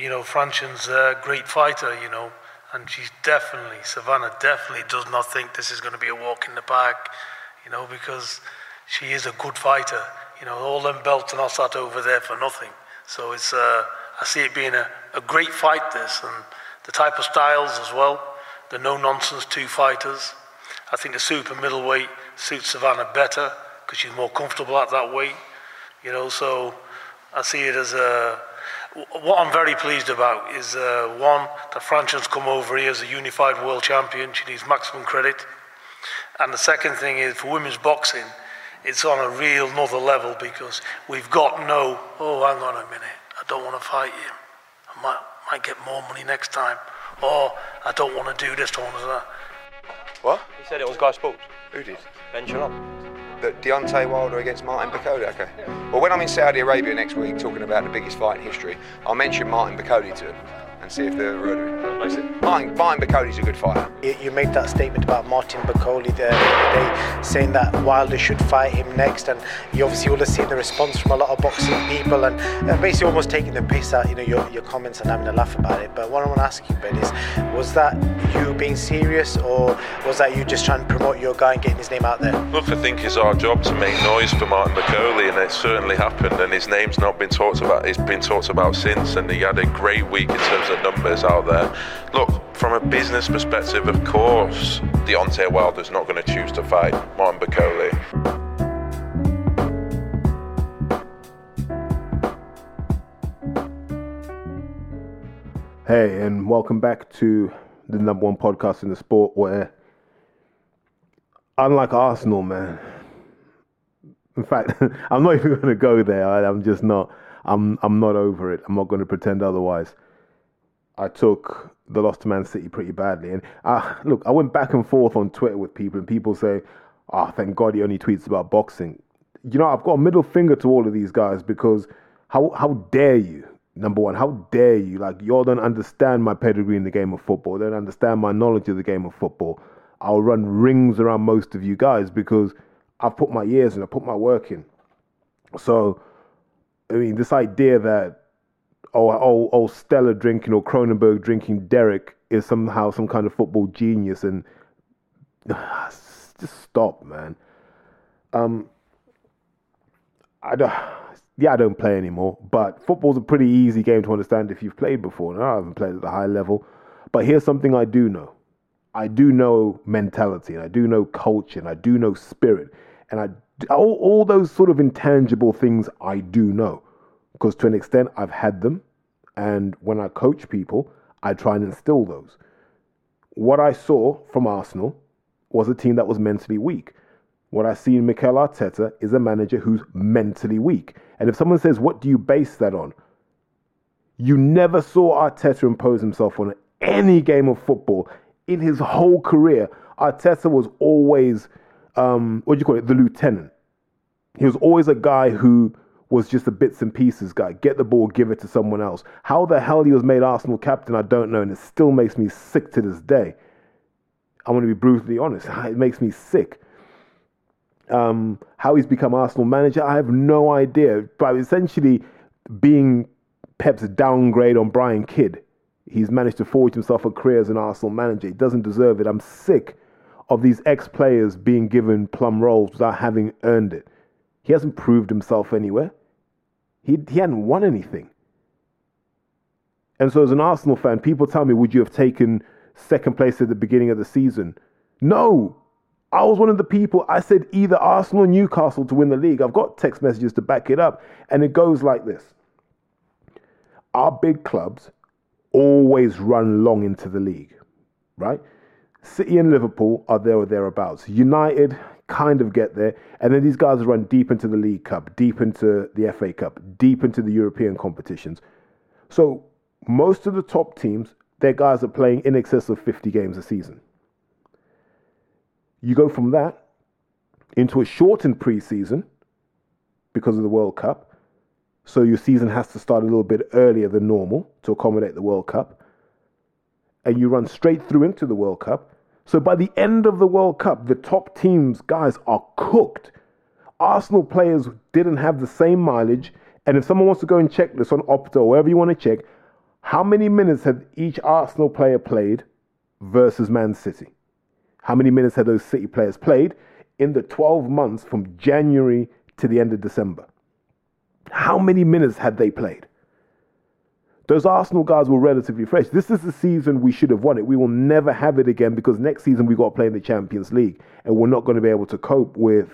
You know, Franchon's a great fighter, you know, and she's definitely, Savannah definitely does not think this is going to be a walk in the park, you know, because she is a good fighter. You know, all them belts and all that over there for nothing. So it's, uh, I see it being a, a great fight, this, and the type of styles as well, the no nonsense two fighters. I think the super middleweight suits Savannah better because she's more comfortable at that weight. You know, so I see it as a. What I'm very pleased about is uh, one, that Franchon's come over here as a unified world champion. She needs maximum credit. And the second thing is for women's boxing, it's on a real another level because we've got no, oh, hang on a minute, I don't want to fight you. I might, might get more money next time. Or I don't want to do this, don't want to do that. What? He said it was Sky Sports. Who did? Ben Shalom. The Deontay Wilder against Martin Bakole. Okay. Well, when I'm in Saudi Arabia next week talking about the biggest fight in history, I'll mention Martin Bakole to him and see if they're heard of him. Martin, Martin Bakole's a good fighter. You, you made that statement about Martin Bakole the other day, saying that Wilder should fight him next, and you obviously will have seen the response from a lot of boxing people, and uh, basically almost taking the piss out, you know, your, your comments and having a laugh about it. But what I want to ask you, Ben, is was that you being serious, or was that you just trying to promote your guy and getting his name out there? Look, I think it's our job to make noise for Martin Bakole, and it certainly happened. And his name's not been talked about. It's been talked about since, and he had a great week in terms of numbers out there. Look, from a business perspective, of course, Deontay Wilder's not going to choose to fight Martin Bakole. Hey, and welcome back to the number one podcast in the sport where, unlike Arsenal, man, in fact, I'm not even going to go there. I, I'm just not. I'm I'm not over it. I'm not going to pretend otherwise. I took the loss to Man City pretty badly, and uh, look, I went back and forth on Twitter with people, and people say, "Oh, thank God he only tweets about boxing." You know, I've got a middle finger to all of these guys because how how dare you? Number one, how dare you? Like y'all don't understand my pedigree in the game of football. Don't understand my knowledge of the game of football. I'll run rings around most of you guys because I've put my years and I put my work in. So, I mean, this idea that oh, oh, oh, Stella drinking or Kronenbourg drinking Derek is somehow some kind of football genius, and just stop, man. Um, I don't. Yeah, I don't play anymore, but football's a pretty easy game to understand if you've played before. And I haven't played at the high level, but here's something I do know. I do know mentality, and I do know culture, and I do know spirit, and I all, all those sort of intangible things I do know because to an extent I've had them, and when I coach people, I try and instill those. What I saw from Arsenal was a team that was mentally weak. What I see in Mikel Arteta is a manager who's mentally weak. And if someone says, What do you base that on? You never saw Arteta impose himself on any game of football in his whole career. Arteta was always, um, what do you call it, the lieutenant. He was always a guy who was just a bits and pieces guy. Get the ball, give it to someone else. How the hell he was made Arsenal captain, I don't know, and it still makes me sick to this day. I'm going to be brutally honest. It makes me sick. Um, how he's become Arsenal manager, I have no idea. But essentially, being Pep's downgrade on Brian Kidd, he's managed to forge himself a career as an Arsenal manager. He doesn't deserve it. I'm sick of these ex players being given plum roles without having earned it. He hasn't proved himself anywhere. He, he hadn't won anything. And so, as an Arsenal fan, people tell me, would you have taken second place at the beginning of the season? No. I was one of the people, I said either Arsenal or Newcastle to win the league. I've got text messages to back it up. And it goes like this Our big clubs always run long into the league, right? City and Liverpool are there or thereabouts. United kind of get there. And then these guys run deep into the League Cup, deep into the FA Cup, deep into the European competitions. So most of the top teams, their guys are playing in excess of 50 games a season. You go from that into a shortened preseason because of the World Cup. So your season has to start a little bit earlier than normal to accommodate the World Cup. And you run straight through into the World Cup. So by the end of the World Cup, the top teams, guys, are cooked. Arsenal players didn't have the same mileage. And if someone wants to go and check this on Opta or wherever you want to check, How many minutes had each Arsenal player played versus Man City? How many minutes had those City players played in the 12 months from January to the end of December? How many minutes had they played? Those Arsenal guys were relatively fresh. This is the season we should have won it. We will never have it again because next season we got to play in the Champions League and we're not going to be able to cope with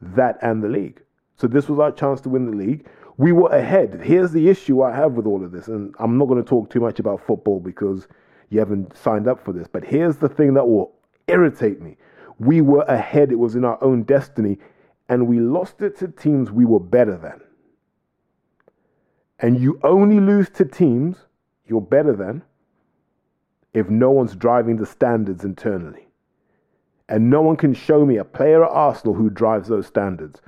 that and the league. So this was our chance to win the league. We were ahead. Here's the issue I have with all of this, and I'm not going to talk too much about football because you haven't signed up for this. But here's the thing that will irritate me. We were ahead. It was in our own destiny, and we lost it to teams we were better than and you only lose to teams you're better than if no one's driving the standards internally. And no one can show me a player at Arsenal who drives those standards.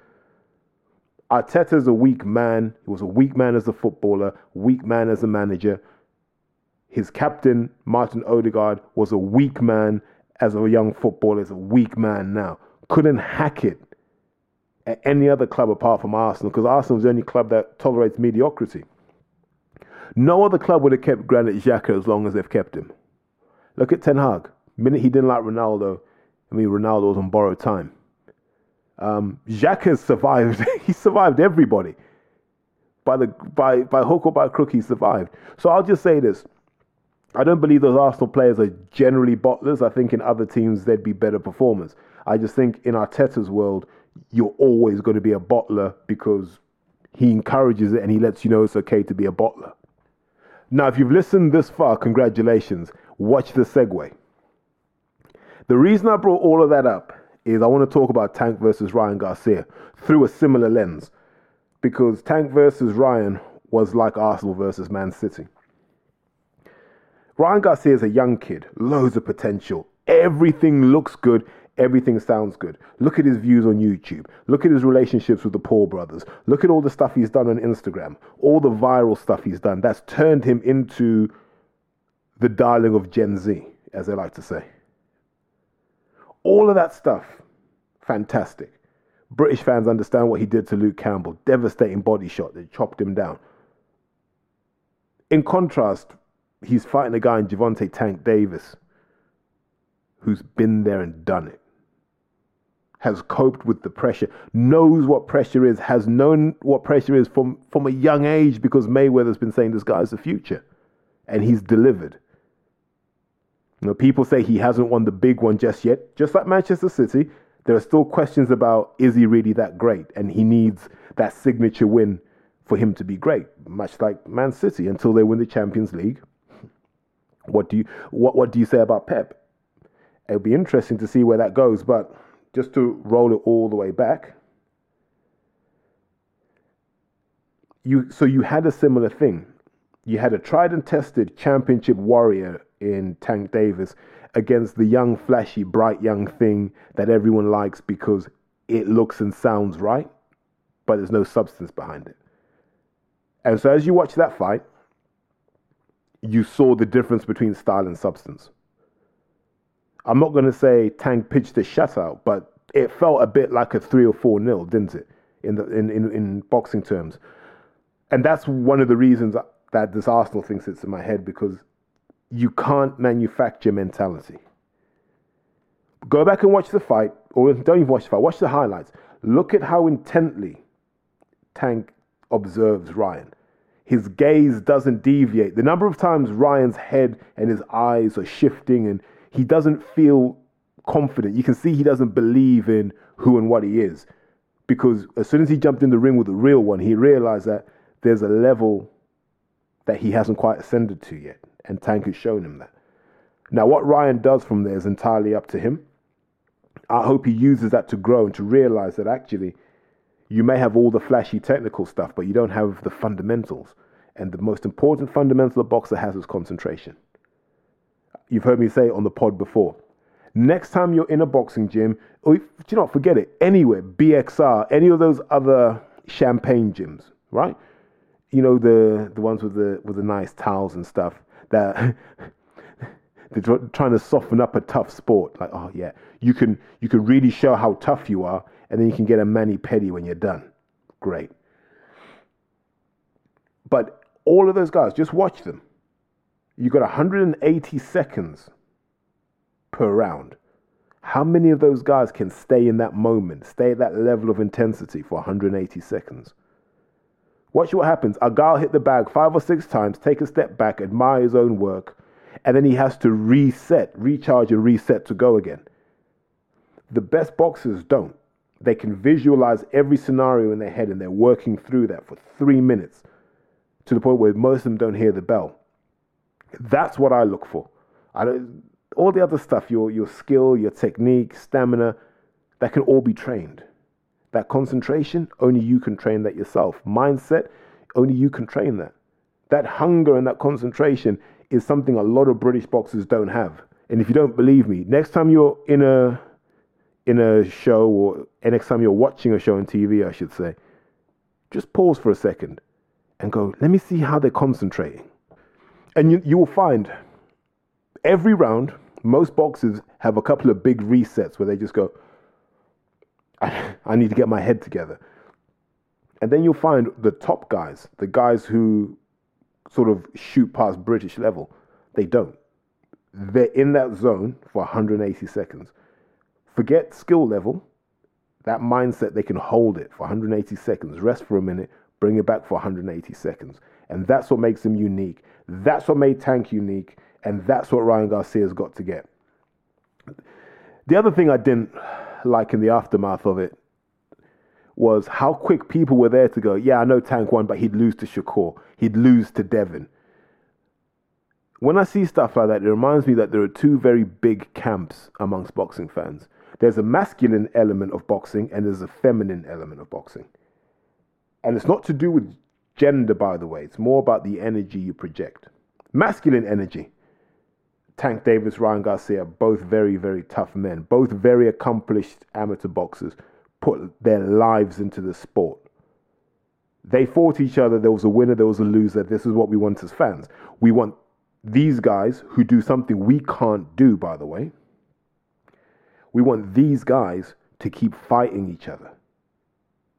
Arteta's a weak man. He was a weak man as a footballer, weak man as a manager. His captain, Martin Odegaard, was a weak man as a young footballer, is a weak man now. Couldn't hack it at any other club apart from Arsenal because Arsenal is the only club that tolerates mediocrity. No other club would have kept Granit Xhaka as long as they've kept him. Look at Ten Hag. minute he didn't like Ronaldo, I mean Ronaldo was on borrowed time. Um, Xhaka survived. he survived everybody. By the by by hook or by crook, he survived. So I'll just say this: I don't believe those Arsenal players are generally bottlers. I think in other teams they'd be better performers. I just think in Arteta's world, you're always going to be a bottler because he encourages it and he lets you know it's okay to be a bottler. Now, if you've listened this far, congratulations. Watch the segue. The reason I brought all of that up is I want to talk about Tank versus Ryan Garcia through a similar lens because Tank versus Ryan was like Arsenal versus Man City. Ryan Garcia is a young kid, loads of potential. Everything looks good. Everything sounds good. Look at his views on YouTube. Look at his relationships with the Paul brothers. Look at all the stuff he's done on Instagram. All the viral stuff he's done. That's turned him into the darling of Gen Z, as they like to say. All of that stuff, fantastic. British fans understand what he did to Luke Campbell. Devastating body shot. They chopped him down. In contrast, he's fighting a guy in Gervonta Tank Davis who's been there and done it has coped with the pressure, knows what pressure is, has known what pressure is from, from a young age because Mayweather's been saying this guy's the future. And he's delivered. You know, people say he hasn't won the big one just yet. Just like Manchester City, there are still questions about is he really that great? And he needs that signature win for him to be great, much like Man City until they win the Champions League. What do you what what do you say about Pep? It'll be interesting to see where that goes, but just to roll it all the way back, you so you had a similar thing. You had a tried and tested championship warrior in Tank Davis against the young, flashy, bright young thing that everyone likes because it looks and sounds right, but there's no substance behind it. And so as you watch that fight, you saw the difference between style and substance. I'm not going to say Tank pitched a shutout, but it felt a bit like a three or four nil, didn't it? In the in, in, in boxing terms, and that's one of the reasons that this Arsenal thing sits in my head because you can't manufacture mentality. Go back and watch the fight, or don't even watch the fight. Watch the highlights. Look at how intently Tank observes Ryan. His gaze doesn't deviate. The number of times Ryan's head and his eyes are shifting and he doesn't feel confident. You can see he doesn't believe in who and what he is. Because as soon as he jumped in the ring with the real one, he realized that there's a level that he hasn't quite ascended to yet. And Tank has shown him that. Now, what Ryan does from there is entirely up to him. I hope he uses that to grow and to realize that actually you may have all the flashy technical stuff, but you don't have the fundamentals. And the most important fundamental a boxer has is concentration. You've heard me say on the pod before. Next time you're in a boxing gym, or do you not forget it, anywhere, BXR, any of those other champagne gyms, right? You know the the ones with the with the nice towels and stuff that they're trying to soften up a tough sport. Like, oh yeah, you can you can really show how tough you are, and then you can get a mani pedi when you're done. Great. But all of those guys, just watch them. You got 180 seconds per round. How many of those guys can stay in that moment, stay at that level of intensity for 180 seconds? Watch what happens. A guy hit the bag five or six times, take a step back, admire his own work, and then he has to reset, recharge, and reset to go again. The best boxers don't. They can visualize every scenario in their head and they're working through that for three minutes to the point where most of them don't hear the bell. That's what I look for. I don't, all the other stuff, your, your skill, your technique, stamina, that can all be trained. That concentration, only you can train that yourself. Mindset, only you can train that. That hunger and that concentration is something a lot of British boxers don't have. And if you don't believe me, next time you're in a in a show or next time you're watching a show on TV, I should say, just pause for a second and go, let me see how they're concentrating. And you, you will find every round, most boxers have a couple of big resets where they just go, I, I need to get my head together. And then you'll find the top guys, the guys who sort of shoot past British level, they don't. They're in that zone for 180 seconds. Forget skill level, that mindset, they can hold it for 180 seconds, rest for a minute, bring it back for 180 seconds. And that's what makes him unique. That's what made Tank unique. And that's what Ryan Garcia's got to get. The other thing I didn't like in the aftermath of it was how quick people were there to go, yeah, I know Tank won, but he'd lose to Shakur. He'd lose to Devin. When I see stuff like that, it reminds me that there are two very big camps amongst boxing fans. There's a masculine element of boxing and there's a feminine element of boxing. And it's not to do with gender, by the way, it's more about the energy you project. Masculine energy. Tank Davis, Ryan Garcia, both very, very tough men, both very accomplished amateur boxers, put their lives into the sport. They fought each other. There was a winner, there was a loser. This is what we want as fans. We want these guys who do something we can't do, by the way. We want these guys to keep fighting each other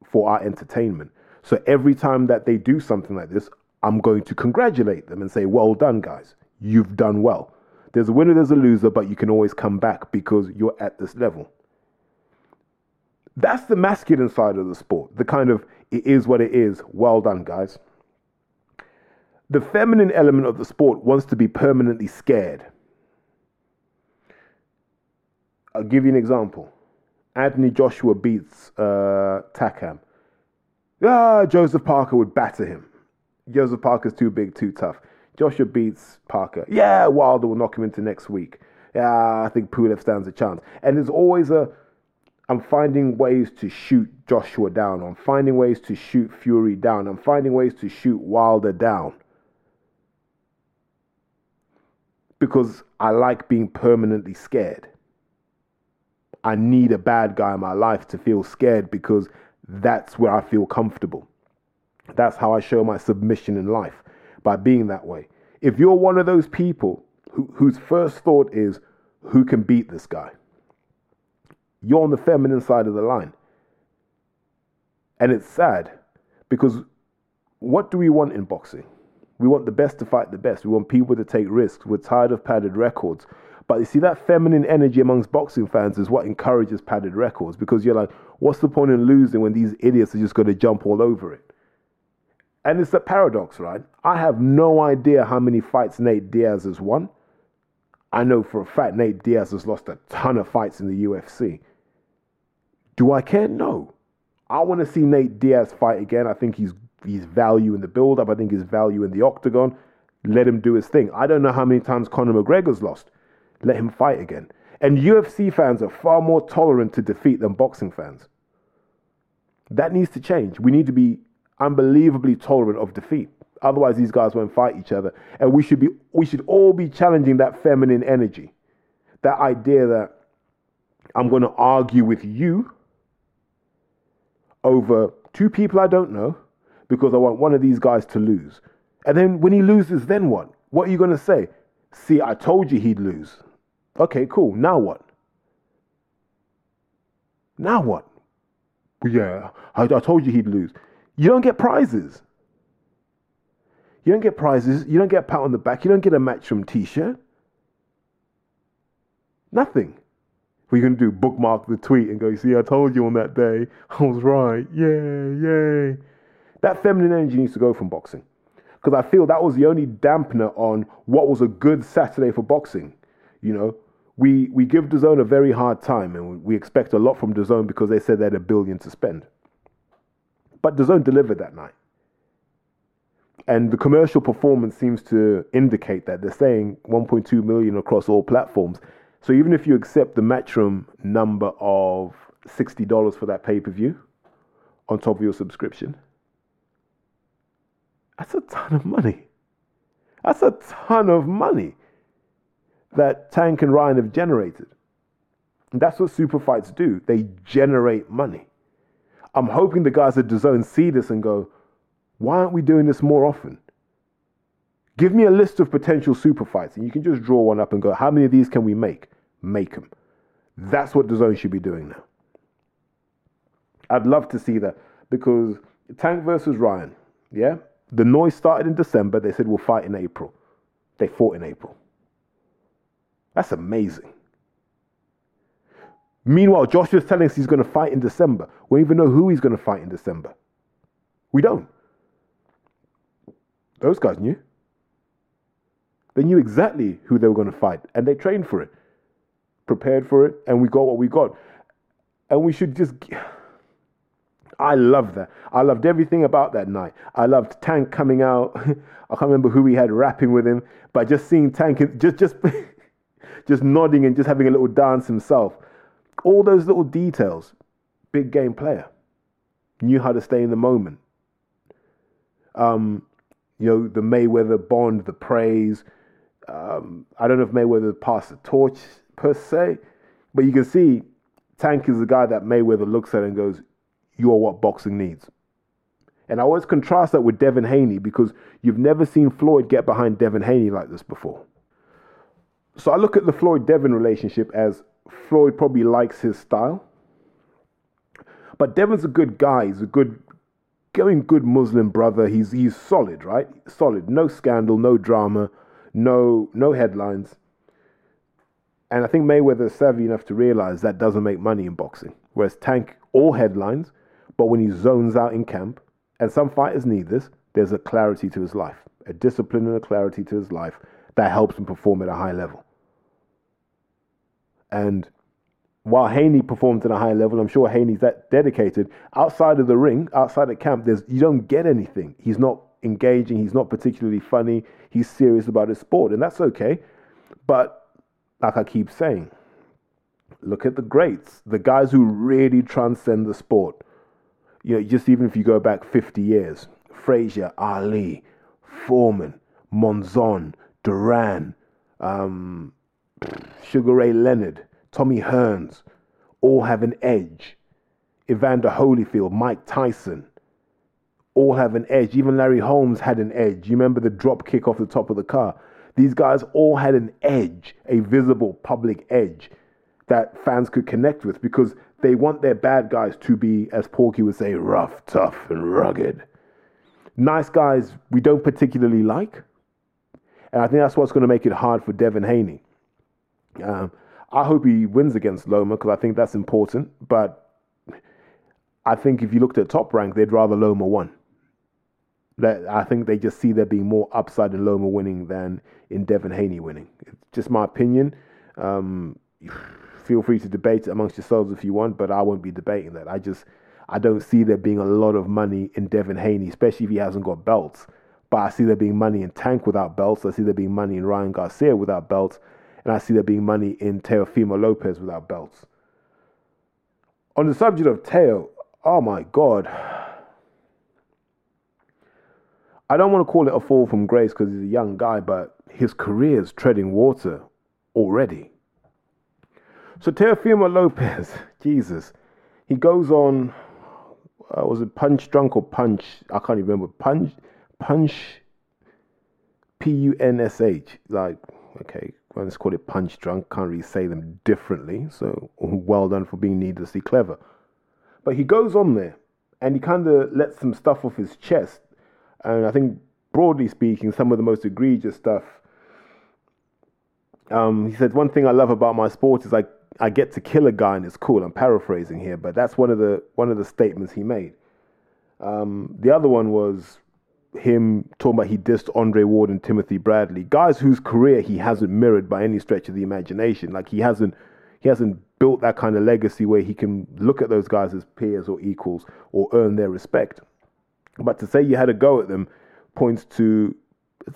for our entertainment. So every time that they do something like this, I'm going to congratulate them and say, Well done, guys. You've done well. There's a winner, there's a loser, but you can always come back because you're at this level. That's the masculine side of the sport. The kind of, it is what it is. Well done, guys. The feminine element of the sport wants to be permanently scared. I'll give you an example. Anthony Joshua beats uh, Takam. Ah, Joseph Parker would batter him. Joseph Parker's too big, too tough. Joshua beats Parker. Yeah, Wilder will knock him into next week. Yeah, I think Pulev stands a chance. And there's always a, I'm finding ways to shoot Joshua down. I'm finding ways to shoot Fury down. I'm finding ways to shoot Wilder down. Because I like being permanently scared. I need a bad guy in my life to feel scared because that's where I feel comfortable. That's how I show my submission in life by being that way. If you're one of those people who, whose first thought is, who can beat this guy? You're on the feminine side of the line. And it's sad because what do we want in boxing? We want the best to fight the best. We want people to take risks. We're tired of padded records. But you see, that feminine energy amongst boxing fans is what encourages padded records because you're like, what's the point in losing when these idiots are just going to jump all over it? And it's a paradox, right? I have no idea how many fights Nate Diaz has won. I know for a fact Nate Diaz has lost a ton of fights in the UFC. Do I care? No. I want to see Nate Diaz fight again. I think he's he's value in the build up. I think he's value in the octagon. Let him do his thing. I don't know how many times Conor McGregor's lost let him fight again. And UFC fans are far more tolerant to defeat than boxing fans. That needs to change. We need to be unbelievably tolerant of defeat. Otherwise, these guys won't fight each other. And we should be we should all be challenging that feminine energy. That idea that I'm going to argue with you over two people I don't know because I want one of these guys to lose. And then when he loses, then what? What are you going to say? See, I told you he'd lose. Okay, cool. Now what? Now what? Yeah, I, I told you he'd lose. You don't get prizes. You don't get prizes. You don't get a pat on the back. You don't get a matchroom T-shirt. Nothing. What are you going to do? Bookmark the tweet and go, see, I told you on that day. I was right. Yeah, yay. That feminine energy needs to go from boxing. Because I feel that was the only dampener on what was a good Saturday for boxing. You know, we, we give DAZN a very hard time and we expect a lot from DAZN because they said they had a billion to spend. But DAZN delivered that night. And the commercial performance seems to indicate that they're saying 1.2 million across all platforms. So even if you accept the Matchroom number of $60 for that pay per view on top of your subscription, that's a ton of money. That's a ton of money that Tank and Ryan have generated. And that's what super fights do. They generate money. I'm hoping the guys at DAZN see this and go, why aren't we doing this more often? Give me a list of potential super fights, and you can just draw one up and go, how many of these can we make? Make them. That's what DAZN should be doing now. I'd love to see that because Tank versus Ryan, yeah? The noise started in December. They said we'll fight in April. They fought in April. That's amazing. Meanwhile, Joshua's telling us he's going to fight in December. We don't even know who he's going to fight in December. We don't. Those guys knew. They knew exactly who they were going to fight, and they trained for it, prepared for it, and we got what we got. And we should just. I loved that. I loved everything about that night. I loved Tank coming out. I can't remember who he had rapping with him, but just seeing Tank, just just just nodding and just having a little dance himself. All those little details. Big game player. Knew how to stay in the moment. Um, you know, the Mayweather bond, the praise. Um, I don't know if Mayweather passed the torch per se, but you can see Tank is the guy that Mayweather looks at and goes, You are what boxing needs. And I always contrast that with Devin Haney because you've never seen Floyd get behind Devin Haney like this before. So I look at the Floyd Devin relationship as Floyd probably likes his style. But Devin's a good guy. He's a good going good Muslim brother. He's he's solid, right? Solid. No scandal, no drama, no no headlines. And I think Mayweather is savvy enough to realize that doesn't make money in boxing. Whereas Tank, all headlines, but when he zones out in camp, and some fighters need this, there's a clarity to his life, a discipline and a clarity to his life that helps him perform at a high level. And while Haney performs at a high level, I'm sure Haney's that dedicated. Outside of the ring, outside of camp, there's you don't get anything. He's not engaging. He's not particularly funny. He's serious about his sport, and that's okay. But like I keep saying, look at the greats, the guys who really transcend the sport. You know, just even if you go back 50 years, Frazier, Ali, Foreman, Monzon, Duran, um, Sugar Ray Leonard, Tommy Hearns, all have an edge. Evander Holyfield, Mike Tyson, all have an edge. Even Larry Holmes had an edge. You remember the drop kick off the top of the car? These guys all had an edge, a visible public edge that fans could connect with because they want their bad guys to be, as Porky would say, rough, tough, and rugged. Nice guys we don't particularly like. And I think that's what's going to make it hard for Devin Haney. Um, I hope he wins against Loma because I think that's important. But I think if you looked at top rank, they'd rather Loma won. That I think they just see there being more upside in Loma winning than in Devin Haney winning. It's just my opinion. Um, feel free to debate amongst yourselves if you want, but I won't be debating that. I just I don't see there being a lot of money in Devin Haney, especially if he hasn't got belts. But I see there being money in Tank without belts. I see there being money in Ryan Garcia without belts and I see there being money in Teofimo Lopez without belts. On the subject of Teo, oh my God. I don't want to call it a fall from grace because he's a young guy, but his career is treading water already. So Teofimo Lopez, Jesus, he goes on. Uh, was it Punch Drunk or Punch? I can't even remember. Punch, Punch, P U N S H. Like, okay, let's call it punch drunk, can't really say them differently. So well done for being needlessly clever. But he goes on there and he kind of lets some stuff off his chest. And I think broadly speaking, some of the most egregious stuff. Um, he said, One thing I love about my sport is I, I get to kill a guy and it's cool. I'm paraphrasing here, but that's one of the, one of the statements he made. Um, the other one was him talking about he dissed Andre Ward and Timothy Bradley, guys whose career he hasn't mirrored by any stretch of the imagination. Like he hasn't he hasn't built that kind of legacy where he can look at those guys as peers or equals or earn their respect. But to say you had a go at them points to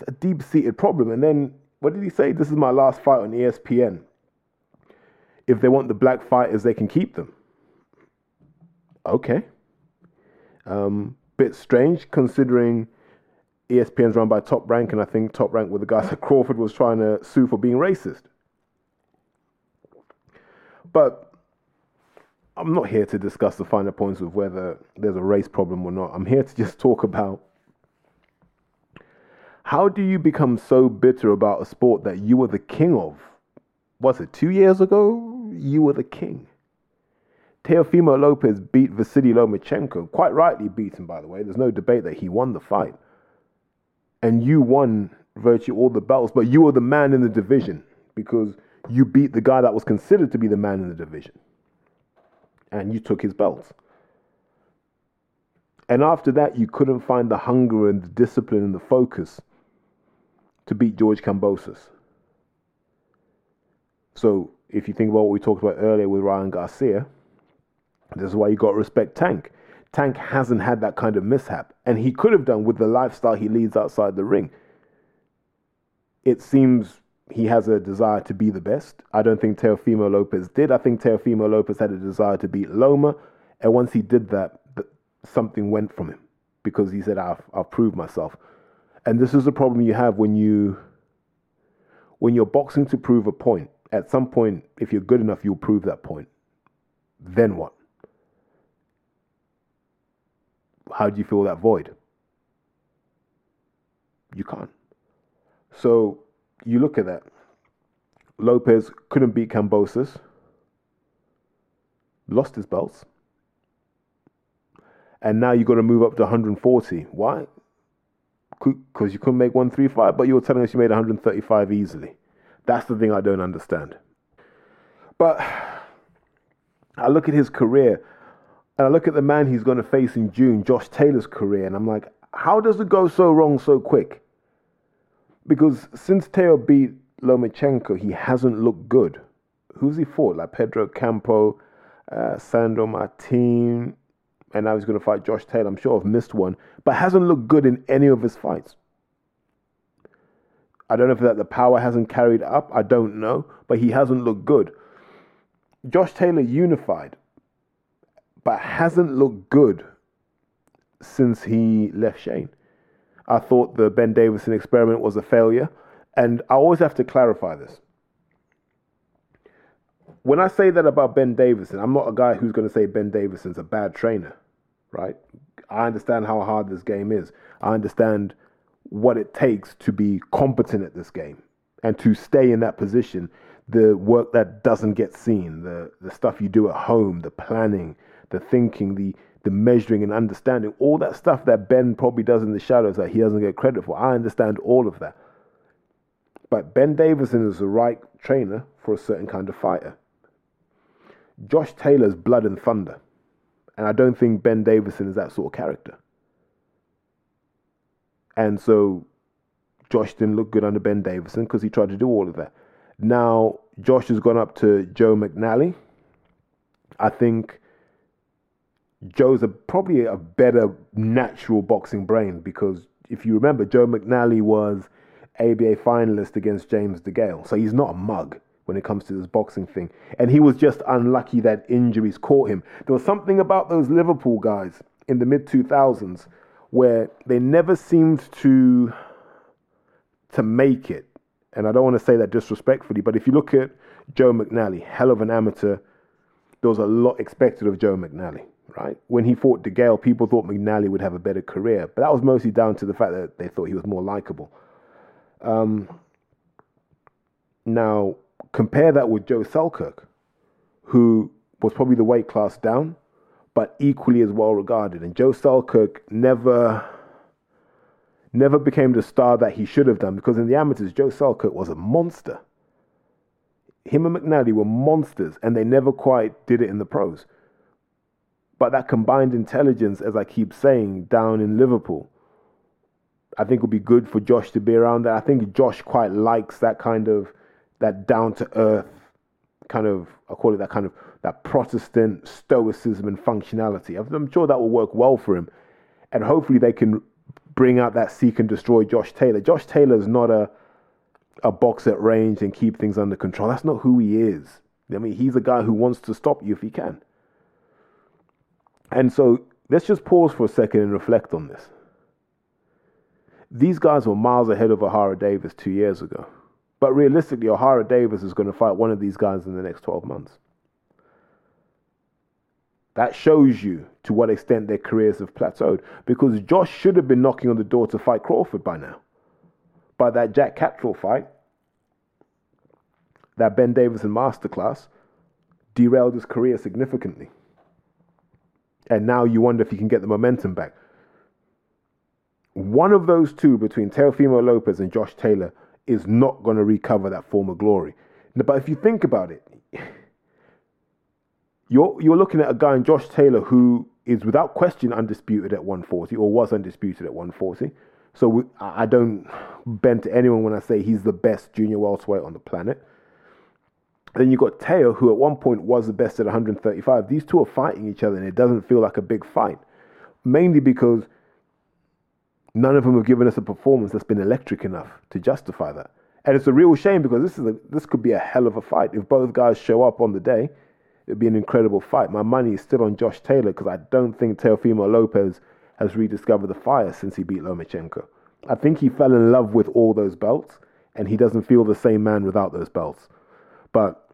a deep seated problem. And then what did he say? This is my last fight on ESPN. If they want the black fighters, they can keep them. Okay. Um, bit strange considering ESPN's run by Top Rank, and I think Top Rank were the guys that Crawford was trying to sue for being racist. But I'm not here to discuss the finer points of whether there's a race problem or not. I'm here to just talk about how do you become so bitter about a sport that you were the king of? Was it two years ago? You were the king. Teofimo Lopez beat Vasily Lomachenko, quite rightly beaten, by the way. There's no debate that he won the fight. And you won virtually all the belts, but you were the man in the division because you beat the guy that was considered to be the man in the division. And you took his belt. And after that, you couldn't find the hunger and the discipline and the focus to beat George Kambosos. So, if you think about what we talked about earlier with Ryan Garcia, this is why you got to respect Tank. Tank hasn't had that kind of mishap, and he could have done with the lifestyle he leads outside the ring. It seems he has a desire to be the best. I don't think Teofimo Lopez did. I think Teofimo Lopez had a desire to beat Loma, and once he did that, something went from him because he said, "I've I've proved myself." And this is the problem you have when you when you're boxing to prove a point. At some point, if you're good enough, you'll prove that point. Then what? How do you fill that void? You can't. So you look at that. Lopez couldn't beat Kambosos, lost his belts, and now you've got to move up to 140. Why? Because you couldn't make 135, but you were telling us you made 135 easily. That's the thing I don't understand. But I look at his career, and I look at the man he's going to face in June, Josh Taylor's career, and I'm like, how does it go so wrong so quick? Because since Teo beat Lomachenko, he hasn't looked good. Who's he fought? Like Pedro Campa, uh, Sandor Martin, and now he's going to fight Josh Taylor. I'm sure I've missed one, but hasn't looked good in any of his fights. I don't know if that the power hasn't carried up. I don't know, but he hasn't looked good. Josh Taylor unified, but hasn't looked good since he left Shane. I thought the Ben Davison experiment was a failure. And I always have to clarify this. When I say that about Ben Davison, I'm not a guy who's going to say Ben Davison's a bad trainer, right? I understand how hard this game is. I understand what it takes to be competent at this game and to stay in that position. The work that doesn't get seen, the, the stuff you do at home, the planning, the thinking, the the measuring and understanding, all that stuff that Ben probably does in the shadows that he doesn't get credit for. I understand all of that. But Ben Davison is the right trainer for a certain kind of fighter. Josh Taylor's blood and thunder. And I don't think Ben Davison is that sort of character. And so Josh didn't look good under Ben Davison because he tried to do all of that. Now, Josh has gone up to Joe McNally. I think Joe's a, probably a better natural boxing brain because if you remember, Joe McNally was ABA finalist against James DeGale. So he's not a mug when it comes to this boxing thing. And he was just unlucky that injuries caught him. There was something about those Liverpool guys in the mid 2000s where they never seemed to to make it. And I don't want to say that disrespectfully, but if you look at Joe McNally, hell of an amateur, there was a lot expected of Joe McNally right? When he fought DeGale, people thought McNally would have a better career, but that was mostly down to the fact that they thought he was more likable. Um, now, compare that with Joe Selkirk, who was probably the weight class down, but equally as well regarded. And Joe Selkirk never never became the star that he should have done because in the amateurs, Joe Selkirk was a monster. Him and McNally were monsters and they never quite did it in the pros. But that combined intelligence, as I keep saying, down in Liverpool, I think would be good for Josh to be around there. I think Josh quite likes that kind of that down to earth kind of I call it that kind of that Protestant stoicism and functionality. I'm sure that will work well for him, and hopefully they can bring out that seek and destroy Josh Taylor. Josh Taylor is not a a box at range and keep things under control. That's not who he is. I mean, he's a guy who wants to stop you if he can. And so let's just pause for a second and reflect on this. These guys were miles ahead of O'Hara Davis two years ago. But realistically, O'Hara Davis is going to fight one of these guys in the next 12 months. That shows you to what extent their careers have plateaued because Josh should have been knocking on the door to fight Crawford by now. By that Jack Catterall fight, that Ben Davison masterclass derailed his career significantly. And now you wonder if he can get the momentum back. One of those two between Teofimo Lopez and Josh Taylor is not going to recover that former glory. But if you think about it, you're you're looking at a guy in Josh Taylor who is without question undisputed at 140 or was undisputed at 140. So we, I don't bend to anyone when I say he's the best junior welterweight on the planet. Then you've got Teo, who at one point was the best at 135. These two are fighting each other, and it doesn't feel like a big fight, mainly because none of them have given us a performance that's been electric enough to justify that. And it's a real shame because this is a, this could be a hell of a fight. If both guys show up on the day, it'd be an incredible fight. My money is still on Josh Taylor because I don't think Teofimo Lopez has rediscovered the fire since he beat Lomachenko. I think he fell in love with all those belts and he doesn't feel the same man without those belts. But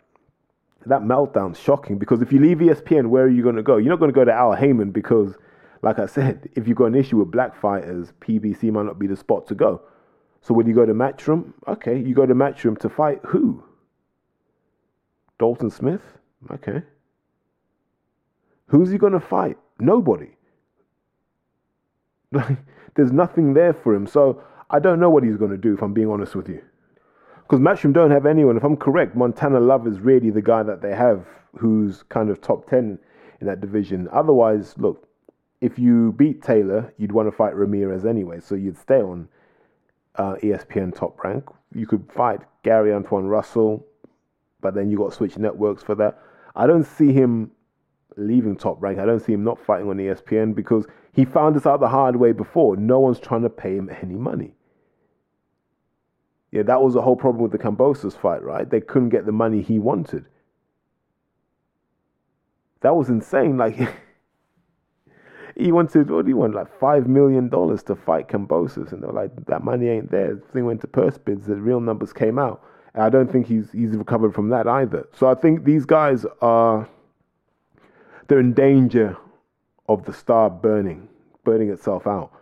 that meltdown's shocking because if you leave ESPN, where are you going to go? You're not going to go to Al Haymon because like I said, if you've got an issue with black fighters, PBC might not be the spot to go. So when you go to Matchroom, okay, you go to Matchroom to fight who? Dalton Smith? Okay. Who's he going to fight? Nobody. Like, there's nothing there for him. So I don't know what he's going to do, if I'm being honest with you. Because Matchroom don't have anyone. If I'm correct, Montana Love is really the guy that they have who's kind of top 10 in that division. Otherwise, look, if you beat Taylor, you'd want to fight Ramirez anyway, so you'd stay on uh, ESPN Top Rank. You could fight Gary Antuanne Russell, but then you got to switch networks for that. I don't see him leaving Top Rank. I don't see him not fighting on ESPN because he found this out the hard way before. No one's trying to pay him any money. Yeah, that was the whole problem with the Kambosos fight, right? They couldn't get the money he wanted. That was insane. Like. he wanted what do you want like five million dollars to fight Kambosos, and they're like that money ain't there. The thing went to purse bids, the real numbers came out, and I don't think he's he's recovered from that either. So I think these guys are they're in danger of the star burning, burning itself out.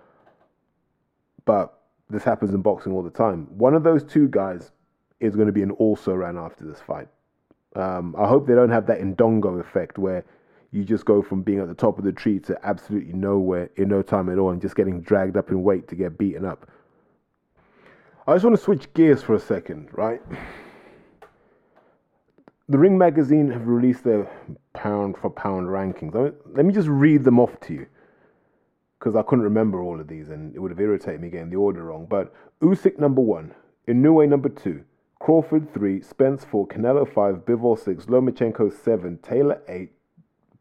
But this happens in boxing all the time. One of those two guys is going to be an also ran after this fight. Um, I hope they don't have that Indongo effect where you just go from being at the top of the tree to absolutely nowhere in no time at all and just getting dragged up in weight to get beaten up. I just want to switch gears for a second, right? The Ring Magazine have released their pound for pound rankings. Let me just read them off to you because I couldn't remember all of these and it would have irritated me getting the order wrong. But Usyk number one, Inoue number two, Crawford three, Spence four, Canelo five, Bivol six, Lomachenko seven, Taylor eight,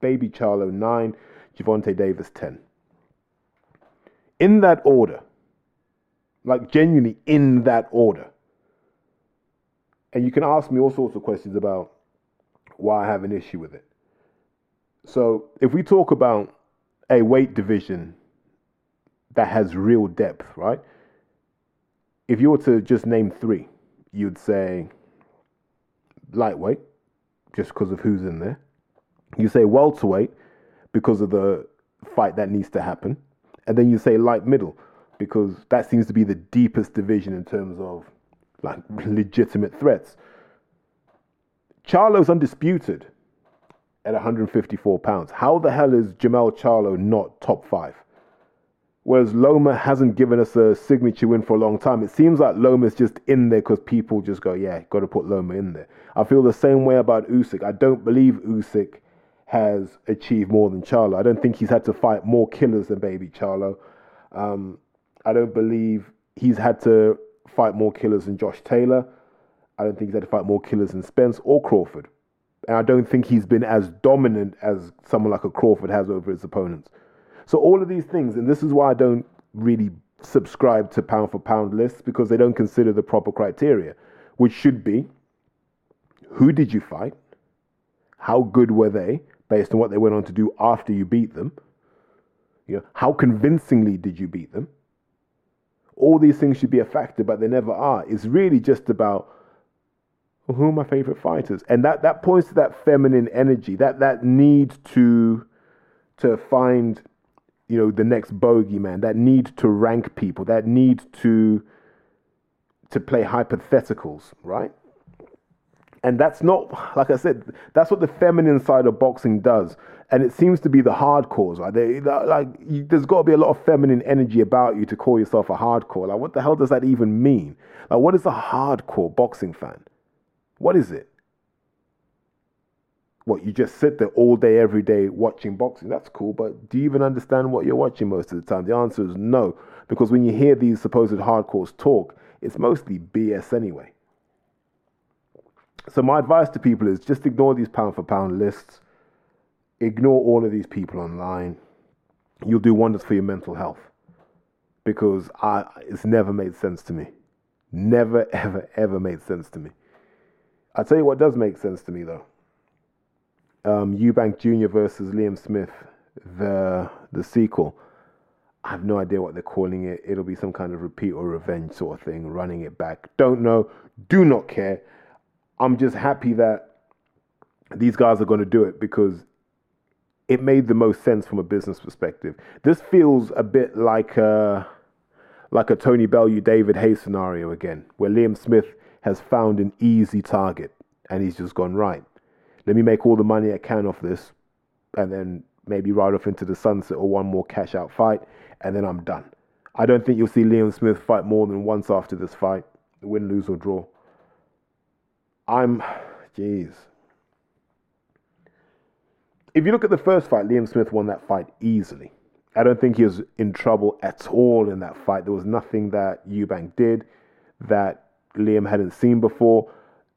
Baby Charlo 9, Gervonta Davis 10. In that order. Like genuinely in that order. And you can ask me all sorts of questions about why I have an issue with it. So if we talk about a weight division that has real depth, right? If you were to just name three, you'd say lightweight, just because of who's in there. You say welterweight because of the fight that needs to happen. And then you say light middle because that seems to be the deepest division in terms of like legitimate threats. Charlo's undisputed at 154 pounds. How the hell is Jermell Charlo not top five? Whereas Loma hasn't given us a signature win for a long time. It seems like Loma's just in there because people just go, yeah, got to put Loma in there. I feel the same way about Usyk. I don't believe Usyk has achieved more than Charlo. I don't think he's had to fight more killers than Baby Charlo. Um, I don't believe he's had to fight more killers than Josh Taylor. I don't think he's had to fight more killers than Spence or Crawford. And I don't think he's been as dominant as someone like a Crawford has over his opponents. So all of these things, and this is why I don't really subscribe to pound for pound lists because they don't consider the proper criteria, which should be who did you fight? How good were they based on what they went on to do after you beat them? You know, how convincingly did you beat them? All these things should be a factor, but they never are. It's really just about who are my favorite fighters, and that that points to that feminine energy, that that need to to find you know the next bogeyman that need to rank people that need to to play hypotheticals right? And that's not like i said that's what the feminine side of boxing does. And it seems to be the hardcores right? They, like you, there's got to be a lot of feminine energy about you to call yourself a hardcore. Like what the hell does that even mean? Like what is a hardcore boxing fan? What is it what you just sit there all day every day watching boxing? That's cool but do you even understand what you're watching most of the time? The answer is no because when you hear these supposed hardcores talk it's mostly bs anyway. So my advice to people is just ignore these pound for pound lists. Ignore all of these people online. You'll do wonders for your mental health because I, it's never made sense to me. Never ever ever made sense to me. I tell you what does make sense to me though um, Eubank Jr. versus Liam Smith, the the sequel. I have no idea what they're calling it. It'll be some kind of repeat or revenge sort of thing, running it back. Don't know. Do not care. I'm just happy that these guys are going to do it because it made the most sense from a business perspective. This feels a bit like a, like a Tony Bellew, David Haye scenario again, where Liam Smith has found an easy target and he's just gone right let me make all the money I can off this, and then maybe ride off into the sunset or one more cash out fight, and then I'm done. I don't think you'll see Liam Smith fight more than once after this fight, win, lose, or draw. I'm, jeez. If you look at the first fight, Liam Smith won that fight easily. I don't think he was in trouble at all in that fight. There was nothing that Eubank did that Liam hadn't seen before.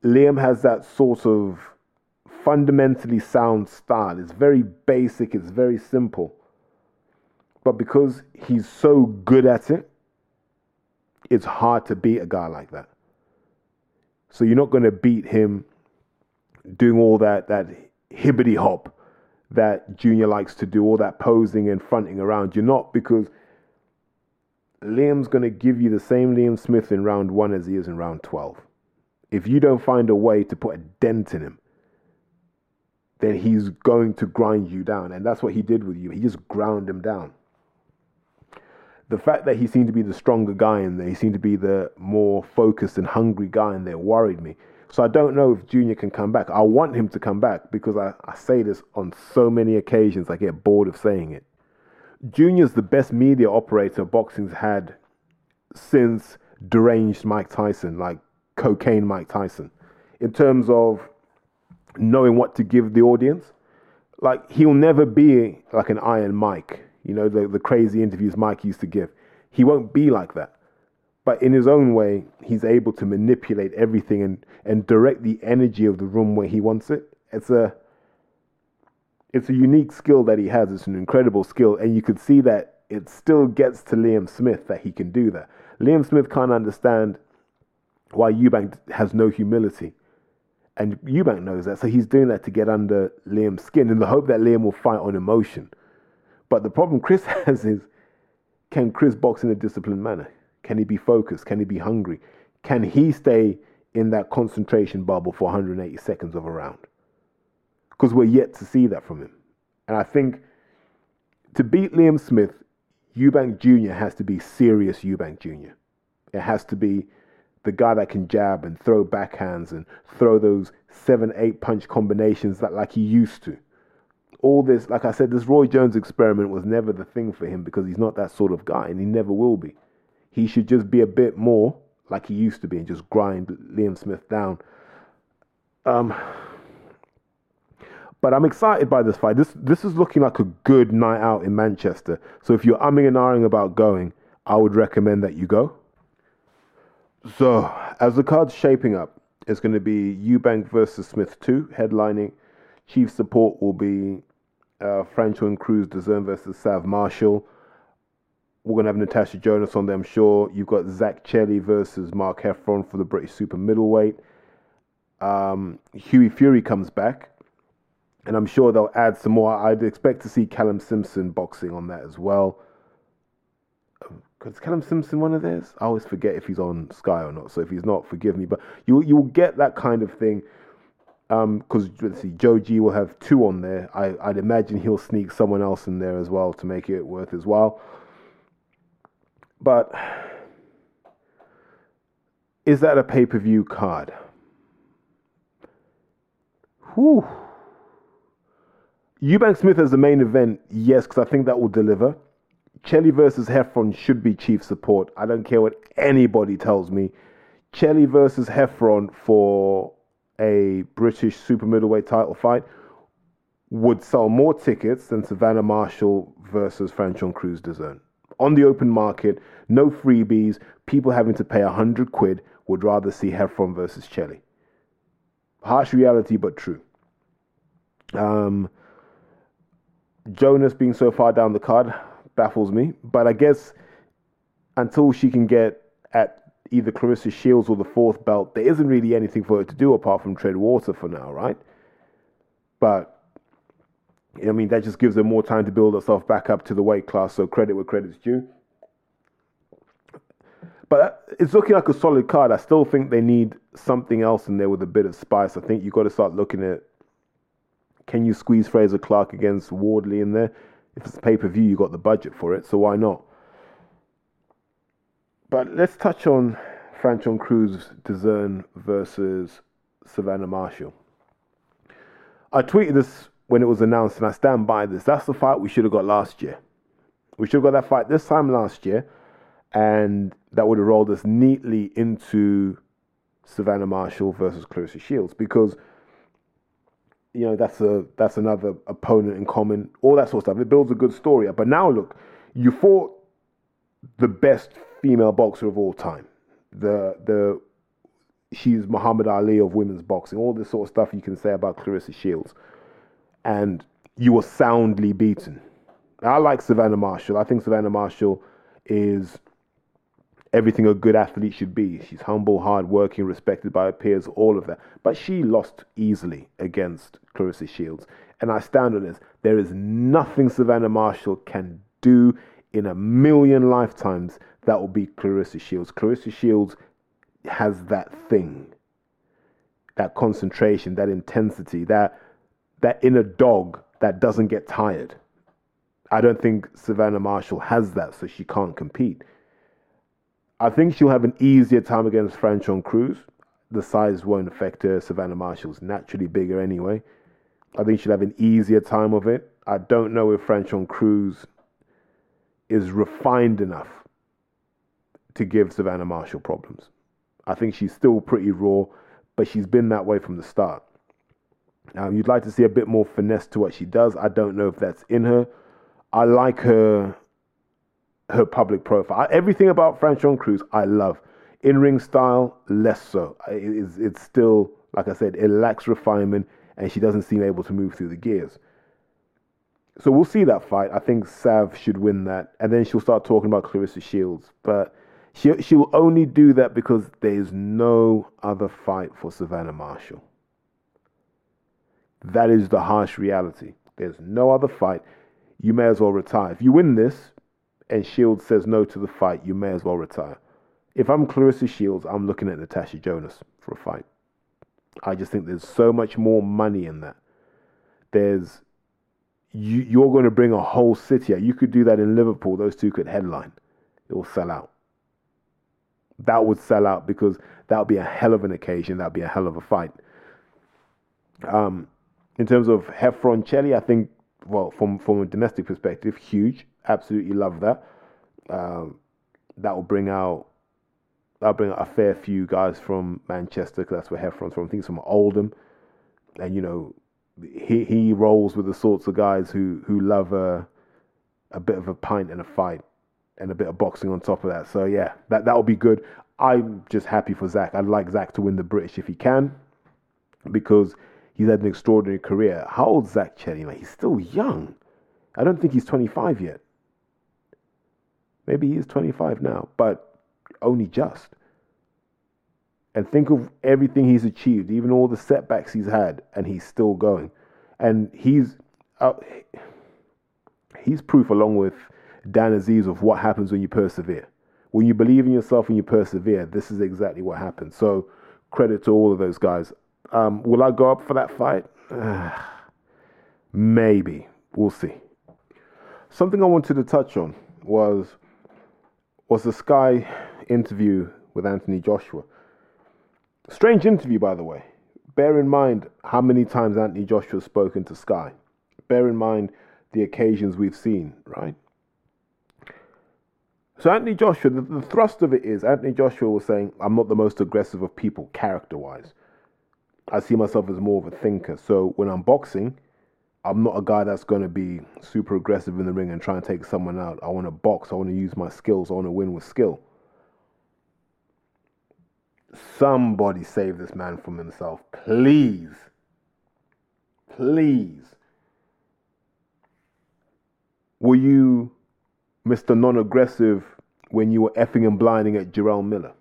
Liam has that sort of fundamentally sound style. It's very basic, it's very simple. But because he's so good at it, it's hard to beat a guy like that. So you're not going to beat him doing all that that hibbity hop that Junior likes to do, all that posing and fronting around. You're not because Liam's going to give you the same Liam Smith in round one as he is in round 12. If you don't find a way to put a dent in him, then he's going to grind you down. And that's what he did with you. He just ground him down. The fact that he seemed to be the stronger guy in there, he seemed to be the more focused and hungry guy in there, worried me. So I don't know if Junior can come back. I want him to come back because I, I say this on so many occasions, I get bored of saying it. Junior's the best media operator boxing's had since deranged Mike Tyson, like cocaine Mike Tyson, in terms of knowing what to give the audience. Like he'll never be like an Iron Mike, you know, the, the crazy interviews Mike used to give. He won't be like that. But in his own way, he's able to manipulate everything and, and direct the energy of the room where he wants it. It's a it's a unique skill that he has. It's an incredible skill, and you could see that it still gets to Liam Smith that he can do that. Liam Smith can't understand why Eubank has no humility and Eubank knows that, so he's doing that to get under Liam's skin in the hope that Liam will fight on emotion. But the problem Chris has is can Chris box in a disciplined manner? Can he be focused? Can he be hungry? Can he stay in that concentration bubble for 180 seconds of a round? Because we're yet to see that from him. And I think to beat Liam Smith, Eubank Jr. has to be serious Eubank Jr. It has to be the guy that can jab and throw backhands and throw those seven, eight punch combinations that like he used to. all this, like I said, this Roy Jones experiment was never the thing for him because he's not that sort of guy and he never will be. He should just be a bit more like he used to be and just grind Liam Smith down. Um, but I'm excited by this fight. This this is looking like a good night out in Manchester. So if you're umming and ahhing about going, I would recommend that you go. So as the card's shaping up, it's going to be Eubank versus Smith 2, headlining. Chief support will be uh, Franchon Crews-Dezurn versus Sav Marshall. We're going to have Natasha Jonas on there, I'm sure. You've got Zak Chelli versus Mark Heffron for the British super middleweight. Um, Hughie Fury comes back, and I'm sure they'll add some more. I'd expect to see Callum Simpson boxing on that as well. Because Callum Simpson one of theirs? I always forget if he's on Sky or not. So if he's not, forgive me. But you you'll get that kind of thing because um, let's see, Joe G will have two on there. I, I'd imagine he'll sneak someone else in there as well to make it worth his while. But is that a pay per view card? Whew. Eubank Smith as the main event, yes, because I think that will deliver. Chelli versus Heffron should be chief support. I don't care what anybody tells me. Chelli versus Heffron for a British super middleweight title fight would sell more tickets than Savannah Marshall versus Franchon Crews-Dezurn. On the open market, no freebies, people having to pay a hundred quid would rather see Heffron versus Chelli. Harsh reality, but true. Um, Jonas being so far down the card baffles me, but I guess until she can get at either Claressa Shields or the fourth belt, there isn't really anything for her to do apart from tread water for now, right? But I mean, that just gives her more time to build herself back up to the weight class. So credit where credit's due. But uh, it's looking like a solid card. I still think they need something else in there with a bit of spice. I think you've got to start looking at can you squeeze Frazer Clarke against Wardley in there? If it's pay per view, you got the budget for it, so why not? But let's touch on Franchon Crews Dezurn versus Savannah Marshall. I tweeted this when it was announced, and I stand by this. That's the fight we should have got last year. We should have got that fight this time last year, and that would have rolled us neatly into Savannah Marshall versus Claressa Shields because you know that's a that's another opponent in common, all that sort of stuff. It builds a good story up. But now look, you fought the best female boxer of all time. The the she's Muhammad Ali of women's boxing. All this sort of stuff you can say about Claressa Shields, and you were soundly beaten. I like Savannah Marshall. I think Savannah Marshall is everything a good athlete should be. She's humble, hardworking, respected by her peers, all of that. But she lost easily against Claressa Shields. And I stand on this. There is nothing Savannah Marshall can do in a million lifetimes that will beat Claressa Shields. Claressa Shields has that thing, that concentration, that intensity, that that inner dog that doesn't get tired. I don't think Savannah Marshall has that, so she can't compete. I think she'll have an easier time against Franchon Crews. The size won't affect her. Savannah Marshall's naturally bigger anyway. I think she'll have an easier time of it. I don't know if Franchon Crews is refined enough to give Savannah Marshall problems. I think she's still pretty raw, but she's been that way from the start. Um, you'd like to see a bit more finesse to what she does. I don't know if that's in her. I like her her public profile. Everything about Franchon Crews I love. In ring style, less so. It's, it's still, like I said, it lacks refinement, and she doesn't seem able to move through the gears. So we'll see that fight. I think Sav should win that, and then she'll start talking about Claressa Shields. But she she'll only do that because there's no other fight for Savannah Marshall. That is the harsh reality. There's no other fight. You may as well retire. If you win this, and Shields says no to the fight, you may as well retire. If I'm Claressa Shields, I'm looking at Natasha Jonas for a fight. I just think there's so much more money in that. There's you, you're going to bring a whole city out. You could do that in Liverpool. Those two could headline. It will sell out. That would sell out because that would be a hell of an occasion. That would be a hell of a fight. Um, in terms of Heffron Chelli, I think well, from from a domestic perspective, huge. Absolutely love that. Um, that will bring out that'll bring a fair few guys from Manchester because that's where Heffron's from. Things from Oldham, and you know, he he rolls with the sorts of guys who who love a a bit of a pint and a fight and a bit of boxing on top of that. So yeah, that that will be good. I'm just happy for Zak. I'd like Zak to win the British if he can, because he's had an extraordinary career. How old's Zak Chelli? Like, he's still young. I don't think he's 25 yet. Maybe he is 25 now, but only just. And think of everything he's achieved, even all the setbacks he's had, and he's still going. And he's uh, he's proof, along with Dan Azeez, of what happens when you persevere. When you believe in yourself and you persevere, this is exactly what happens. So, credit to all of those guys. Um, will I go up for that fight? maybe. We'll see. Something I wanted to touch on was was the Sky interview with Anthony Joshua. Strange interview, by the way. Bear in mind how many times Anthony Joshua has spoken to Sky. Bear in mind the occasions we've seen, right? So Anthony Joshua, the, the thrust of it is Anthony Joshua was saying, I'm not the most aggressive of people character wise. I see myself as more of a thinker. So when I'm boxing, I'm not a guy that's going to be super aggressive in the ring and try and take someone out. I want to box. I want to use my skills. I want to win with skill. Somebody save this man from himself. Please. Please. Were you Mr. Non aggressive when you were effing and blinding at Jarrell Miller?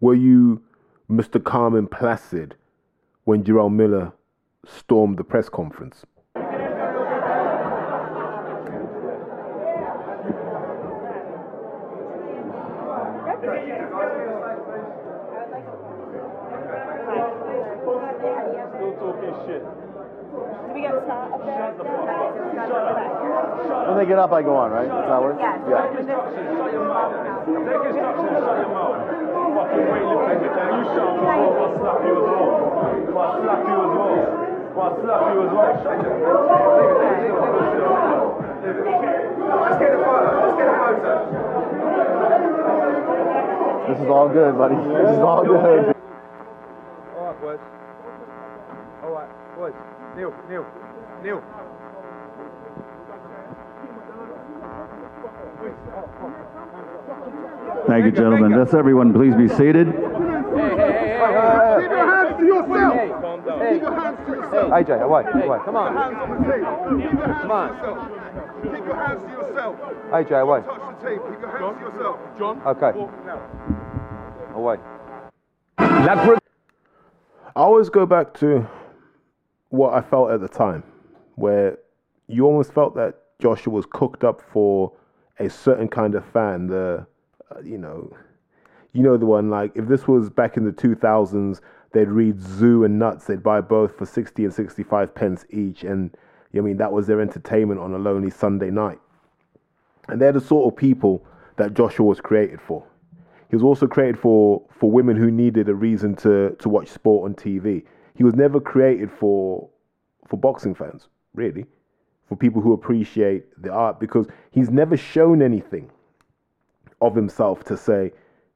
Were you Mr. Calm and Placid when Jarrell Miller stormed the press conference. When they get up, I go on, right? Does that work? Yeah. Yeah. This is all good, buddy. This is all good. Alright, boys. Alright, boys. Neil, Neil, Neil. Thank you, gentlemen. Let's everyone please be seated. Keep your hands to yourself. Keep your hands to yourself. AJ, away, away. Come on. Hands on the table. Keep your hands Come on. to yourself. Keep your hands to yourself. AJ, away. Touch the table. Keep your hands to yourself. John. Okay. Away. I always go back to what I felt at the time, where you almost felt that Joshua was cooked up for a certain kind of fan. The, uh, you know, you know the one like if this was back in the two thousands, they'd read Zoo and Nuts. They'd buy both for sixty and sixty five pence each, and I mean that was their entertainment on a lonely Sunday night. And they're the sort of people that Joshua was created for. He was also created for for women who needed a reason to to watch sport on TV. He was never created for for boxing fans, really for people who appreciate the art because he's never shown anything of himself to say,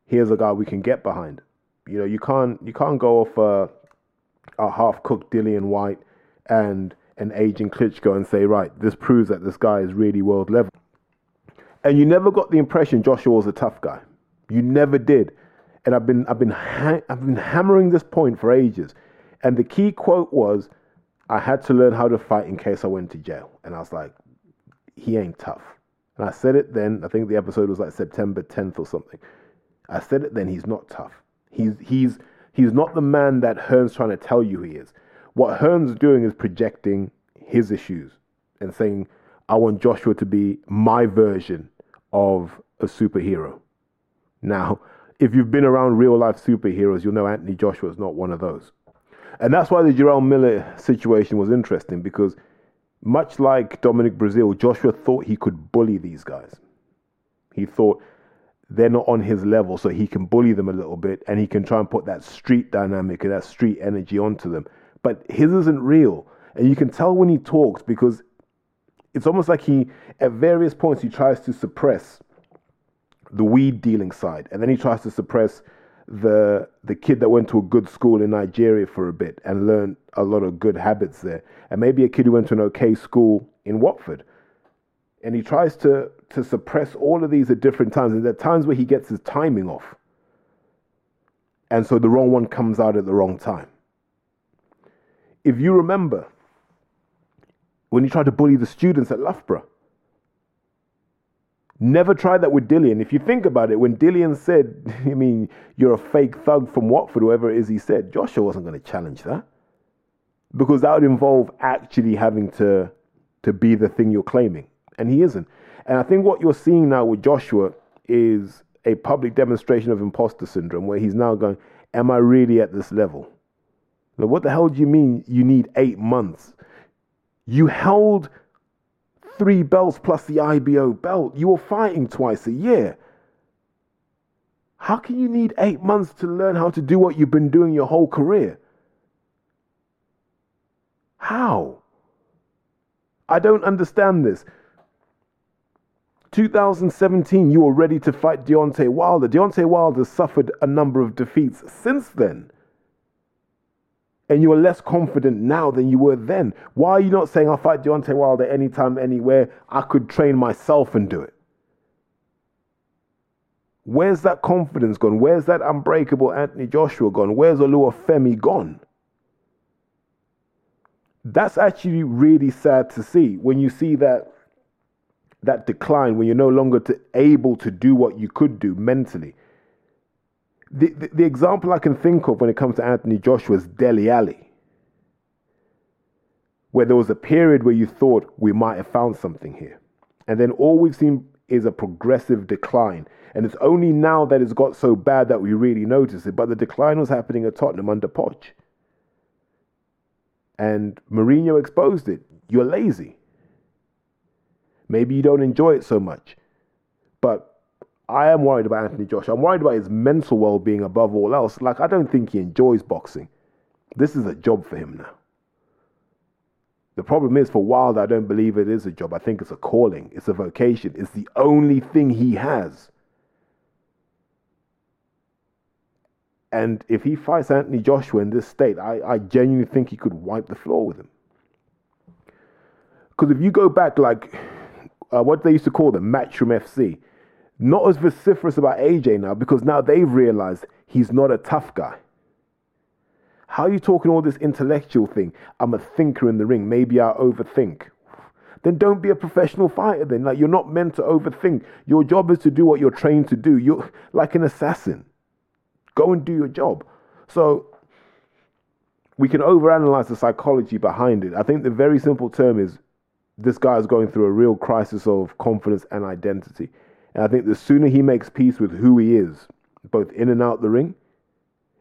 here's a guy we can get behind. You know, you can't you can't go off a, a half cooked Dillian Whyte and an aging Klitschko and say, right, this proves that this guy is really world level. And you never got the impression Joshua was a tough guy. You never did. And I've been I've been ha- I've been hammering this point for ages. And the key quote was, I had to learn how to fight in case I went to jail. And I was like, he ain't tough. And I said it then. I think the episode was like September 10th or something. I said it then. He's not tough. He's he's he's not the man that Hearn's trying to tell you he is. What Hearn's doing is projecting his issues and saying, I want Joshua to be my version of a superhero. Now, if you've been around real life superheroes, you'll know Anthony Joshua is not one of those. And that's why the Jarrell Miller situation was interesting because, much like Dominic Breazeale, Joshua thought he could bully these guys. He thought they're not on his level, so he can bully them a little bit and he can try and put that street dynamic and that street energy onto them. But his isn't real. And you can tell when he talks because it's almost like he, at various points, he tries to suppress the weed dealing side, and then he tries to suppress the the kid that went to a good school in Nigeria for a bit and learned a lot of good habits there, and maybe a kid who went to an okay school in Watford, and he tries to to suppress all of these at different times, and there are times where he gets his timing off, and so the wrong one comes out at the wrong time. If you remember, when he tried to bully the students at Loughborough Never tried that with Dillian. If you think about it, when Dillian said, I mean, you're a fake thug from Watford, whoever it is he said, Joshua wasn't going to challenge that. Because that would involve actually having to, to be the thing you're claiming. And he isn't. And I think what you're seeing now with Joshua is a public demonstration of imposter syndrome where he's now going, Am I really at this level? What the hell do you mean you need eight months? You held three belts plus the IBO belt. You were fighting twice a year. How can you need eight months to learn how to do what you've been doing your whole career? How? I don't understand this. 2017, you were ready to fight Deontay Wilder. Deontay Wilder suffered a number of defeats since then and you are less confident now than you were then. Why are you not saying I'll fight Deontay Wilder anytime, anywhere? I could train myself and do it. Where's that confidence gone? Where's that unbreakable Anthony Joshua gone? Where's Oluwafemi gone? That's actually really sad to see when you see that that decline when you're no longer to, able to do what you could do mentally. The, the, the example I can think of when it comes to Anthony Joshua is Dele Alli, where there was a period where you thought we might have found something here. And then all we've seen is a progressive decline. And it's only now that it's got so bad that we really notice it. But the decline was happening at Tottenham under Poch. And Mourinho exposed it. You're lazy. Maybe you don't enjoy it so much. But I am worried about Anthony Joshua. I'm worried about his mental well being above all else. Like, I don't think he enjoys boxing. This is a job for him now. The problem is for Wilder, I don't believe it is a job. I think it's a calling, it's a vocation, it's the only thing he has. And if he fights Anthony Joshua in this state, I, I genuinely think he could wipe the floor with him. Because if you go back, like uh, what they used to call the Matchroom FC, not as vociferous about AJ now because now they've realized he's not a tough guy. How are you talking all this intellectual thing? I'm a thinker in the ring. Maybe I overthink. Then don't be a professional fighter then. Like you're not meant to overthink. Your job is to do what you're trained to do. You're like an assassin. Go and do your job. So we can overanalyze the psychology behind it. I think the very simple term is this guy is going through a real crisis of confidence and identity. And I think the sooner he makes peace with who he is, both in and out the ring,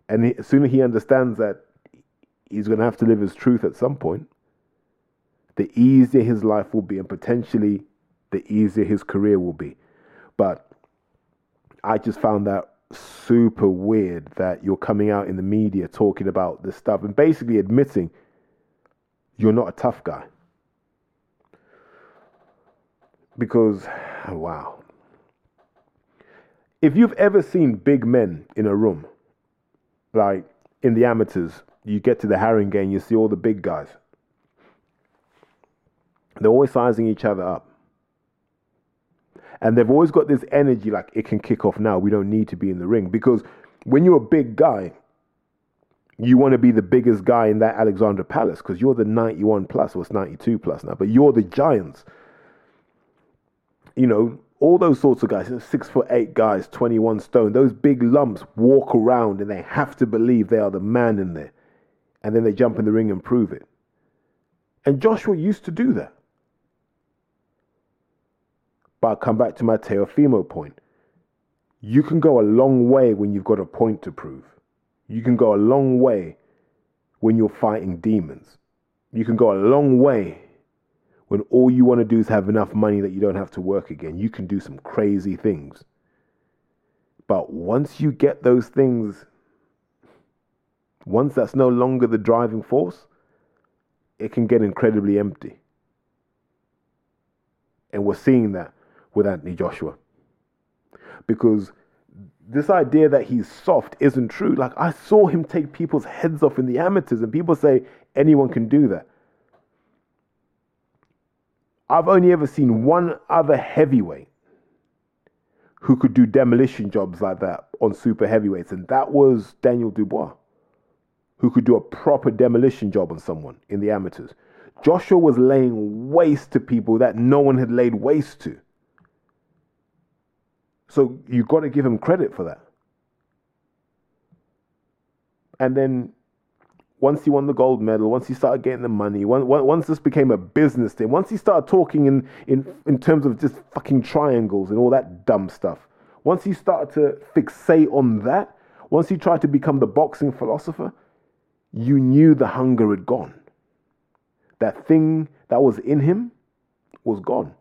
and the sooner he understands that he's going to have to live his truth at some point, the easier his life will be, and potentially the easier his career will be. But I just found that super weird that you're coming out in the media talking about this stuff and basically admitting you're not a tough guy. Because, wow, if you've ever seen big men in a room, like in the amateurs, you get to the Haringey, you see all the big guys. They're always sizing each other up. And they've always got this energy like it can kick off now. We don't need to be in the ring. Because when you're a big guy, you want to be the biggest guy in that Alexandra Palace because you're the 91 plus, or it's 92 plus now, but you're the giants. You know, all those sorts of guys, six foot eight guys, 21 stone, those big lumps walk around and they have to believe they are the man in there. And then they jump in the ring and prove it. And Joshua used to do that. But I'll come back to my Teofimo point. You can go a long way when you've got a point to prove. You can go a long way when you're fighting demons. You can go a long way when all you want to do is have enough money that you don't have to work again. You can do some crazy things. But once you get those things, once that's no longer the driving force, it can get incredibly empty. And we're seeing that with Anthony Joshua. Because this idea that he's soft isn't true. Like, I saw him take people's heads off in the amateurs, and people say anyone can do that. I've only ever seen one other heavyweight who could do demolition jobs like that on super heavyweights, and that was Daniel Dubois, who could do a proper demolition job on someone in the amateurs. Joshua was laying waste to people that no one had laid waste to. So you've got to give him credit for that. And then once he won the gold medal, once he started getting the money, once, once this became a business thing, once he started talking in, in, in terms of just fucking triangles and all that dumb stuff, once he started to fixate on that, once he tried to become the boxing philosopher, you knew the hunger had gone. That thing that was in him was gone.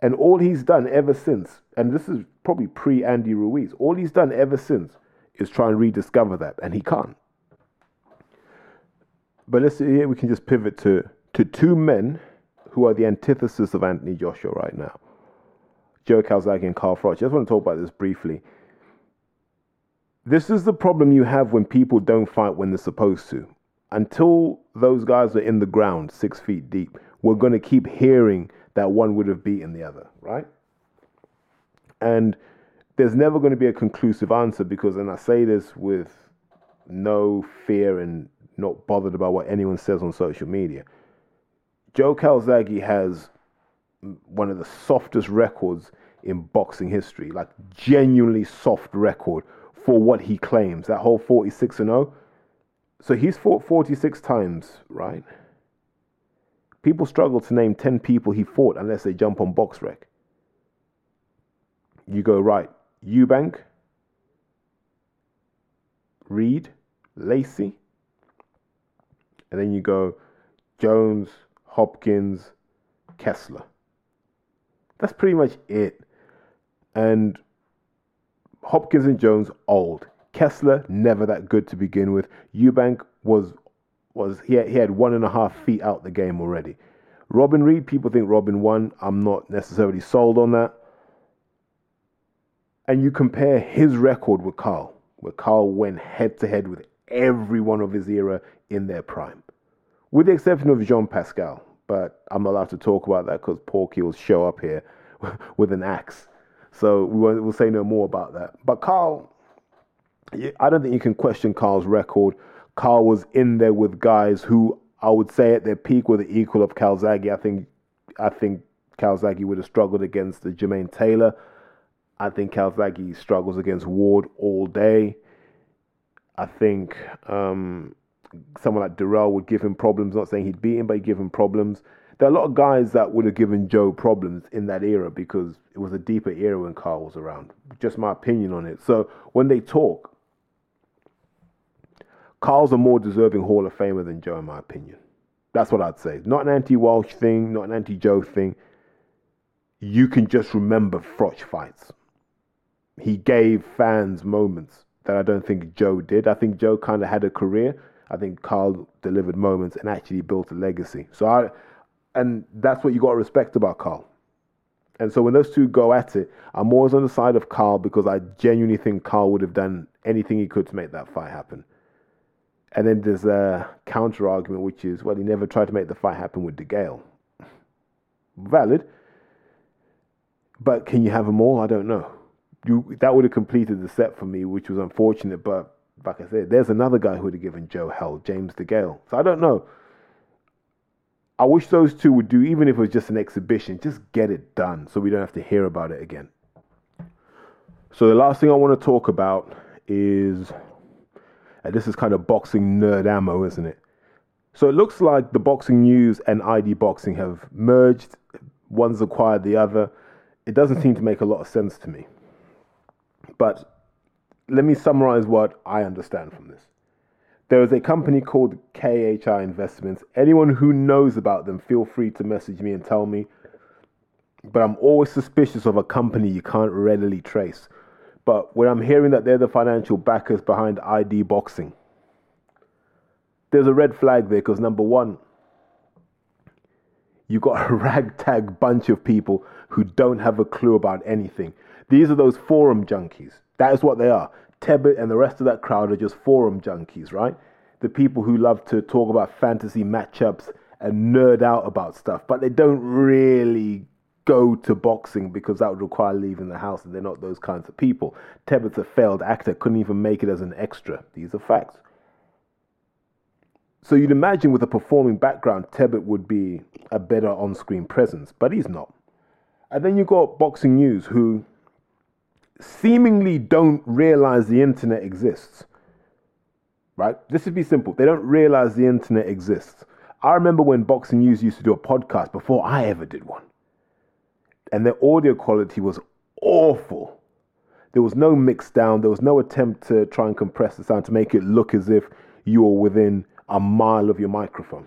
And all he's done ever since, and this is probably pre Andy Ruiz, all he's done ever since is try and rediscover that, and he can't. But let's see, we can just pivot to, to two men who are the antithesis of Anthony Joshua right now Joe Calzaghe and Carl Froch. I just want to talk about this briefly. This is the problem you have when people don't fight when they're supposed to. Until those guys are in the ground six feet deep, we're going to keep hearing that one would have beaten the other, right? And there's never going to be a conclusive answer because, and I say this with no fear and not bothered about what anyone says on social media. Joe Calzaghe has one of the softest records in boxing history, like genuinely soft record for what he claims. That whole 46 and 0. So he's fought 46 times, right? People struggle to name 10 people he fought unless they jump on BoxRec. You go right, Eubank, Reid, Lacy, and then you go Jones, Hopkins, Kessler. That's pretty much it. And Hopkins and Jones old. Kessler never that good to begin with. Eubank was was he had, he had one and a half feet out the game already. Robin Reid, people think Robin won. I'm not necessarily sold on that. And you compare his record with Carl, where Carl went head to head with everyone of his era in their prime, with the exception of Jean Pascal. But I'm not allowed to talk about that because Porky will show up here with an axe. So we won't, we'll say no more about that. But Carl, I don't think you can question Carl's record. Carl was in there with guys who I would say at their peak were the equal of Calzaghe. I think I think Calzaghe would have struggled against the Jermaine Taylor. I think Calzaghe struggles against Ward all day. I think um, someone like Dirrell would give him problems. Not saying he'd beat him, but he'd give him problems. There are a lot of guys that would have given Joe problems in that era because it was a deeper era when Carl was around. Just my opinion on it. So when they talk, Carl's a more deserving Hall of Famer than Joe, in my opinion. That's what I'd say. Not an anti Walsh thing, not an anti Joe thing. You can just remember Froch fights. He gave fans moments that I don't think Joe did. I think Joe kind of had a career. I think Carl delivered moments and actually built a legacy. So I, and that's what you got to respect about Carl. And so when those two go at it, I'm always on the side of Carl because I genuinely think Carl would have done anything he could to make that fight happen. And then there's a counter argument, which is, well, he never tried to make the fight happen with DeGale. Valid. But can you have them all? I don't know. You, that would have completed the set for me, which was unfortunate. But like I said, there's another guy who would have given Joe hell, James DeGale. So I don't know. I wish those two would do, even if it was just an exhibition, just get it done so we don't have to hear about it again. So the last thing I want to talk about is and this is kind of boxing nerd ammo, isn't it? So it looks like the boxing news and ID boxing have merged. One's acquired the other. It doesn't seem to make a lot of sense to me. But let me summarize what I understand from this. There is a company called KHI Investments. Anyone who knows about them, feel free to message me and tell me. But I'm always suspicious of a company you can't readily trace. But when I'm hearing that they're the financial backers behind ID Boxing, there's a red flag there because number one, You've got a ragtag bunch of people who don't have a clue about anything. These are those forum junkies. That is what they are. Tebbit and the rest of that crowd are just forum junkies, right? The people who love to talk about fantasy matchups and nerd out about stuff, but they don't really go to boxing because that would require leaving the house, and they're not those kinds of people. Tebbit's a failed actor, couldn't even make it as an extra. These are facts. So you'd imagine with a performing background, Tebbit would be a better on screen presence, but he's not. And then you've got Boxing News, who seemingly don't realize the internet exists. Right? This would be simple. They don't realize the internet exists. I remember when Boxing News used to do a podcast before I ever did one. And their audio quality was awful. There was no mix down, there was no attempt to try and compress the sound to make it look as if you were within a mile of your microphone.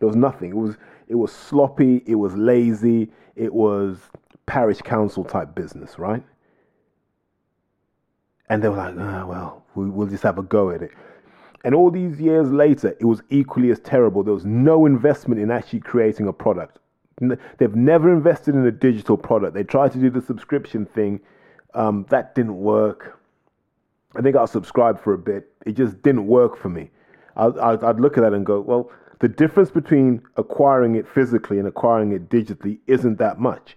There was nothing. It was it was sloppy, it was lazy, it was parish council type business, right? And they were like, oh, well, we'll just have a go at it. And all these years later, it was equally as terrible. There was no investment in actually creating a product. They've never invested in a digital product. They tried to do the subscription thing. Um, that didn't work. I think I subscribed for a bit. It just didn't work for me. I'd, I'd look at that and go, well, the difference between acquiring it physically and acquiring it digitally isn't that much.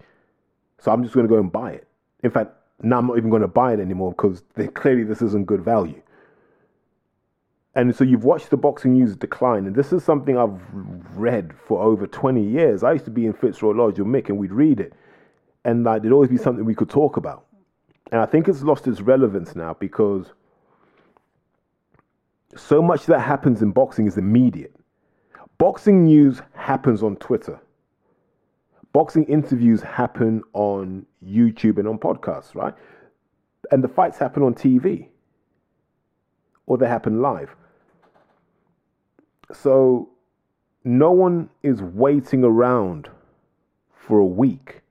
So I'm just going to go and buy it. In fact, now I'm not even going to buy it anymore because clearly this isn't good value. And so you've watched the boxing news decline, and this is something I've read for over 20 years. I used to be in Fitzroy Lodge with Mick, and we'd read it, and like there'd always be something we could talk about. And I think it's lost its relevance now because so much that happens in boxing is immediate. Boxing news happens on Twitter. Boxing interviews happen on YouTube and on podcasts, right? And the fights happen on TV or they happen live. So no one is waiting around for a week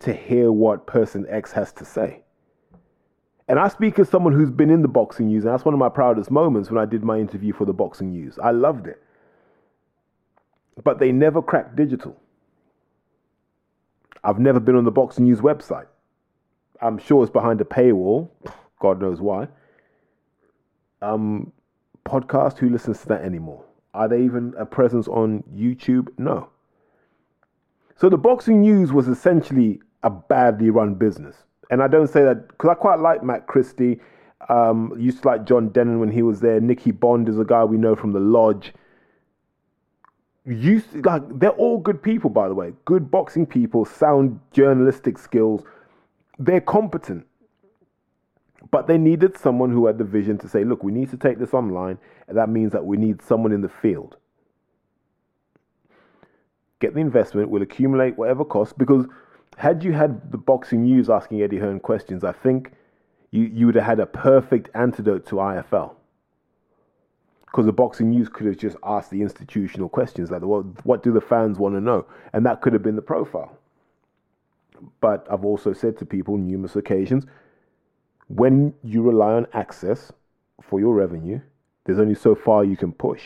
to hear what person X has to say. And I speak as someone who's been in the boxing news, and that's one of my proudest moments when I did my interview for the boxing news. I loved it. But they never cracked digital. I've never been on the boxing news website. I'm sure it's behind a paywall. God knows why. Um, podcast, who listens to that anymore? Are they even a presence on YouTube? No. So the boxing news was essentially a badly run business and I don't say that because I quite like Matt Christie. Um, used to like John Dennen when he was there. Nicky Bond is a guy we know from the Lodge. Used like they're all good people, by the way. Good boxing people, sound journalistic skills. They're competent, but they needed someone who had the vision to say, "Look, we need to take this online, and that means that we need someone in the field." Get the investment, we'll accumulate whatever costs because had you had the boxing news asking Eddie Hearn questions, I think you, you would have had a perfect antidote to IFL. Because the boxing news could have just asked the institutional questions like, what, what do the fans want to know? And that could have been the profile. But I've also said to people numerous occasions when you rely on access for your revenue, there's only so far you can push.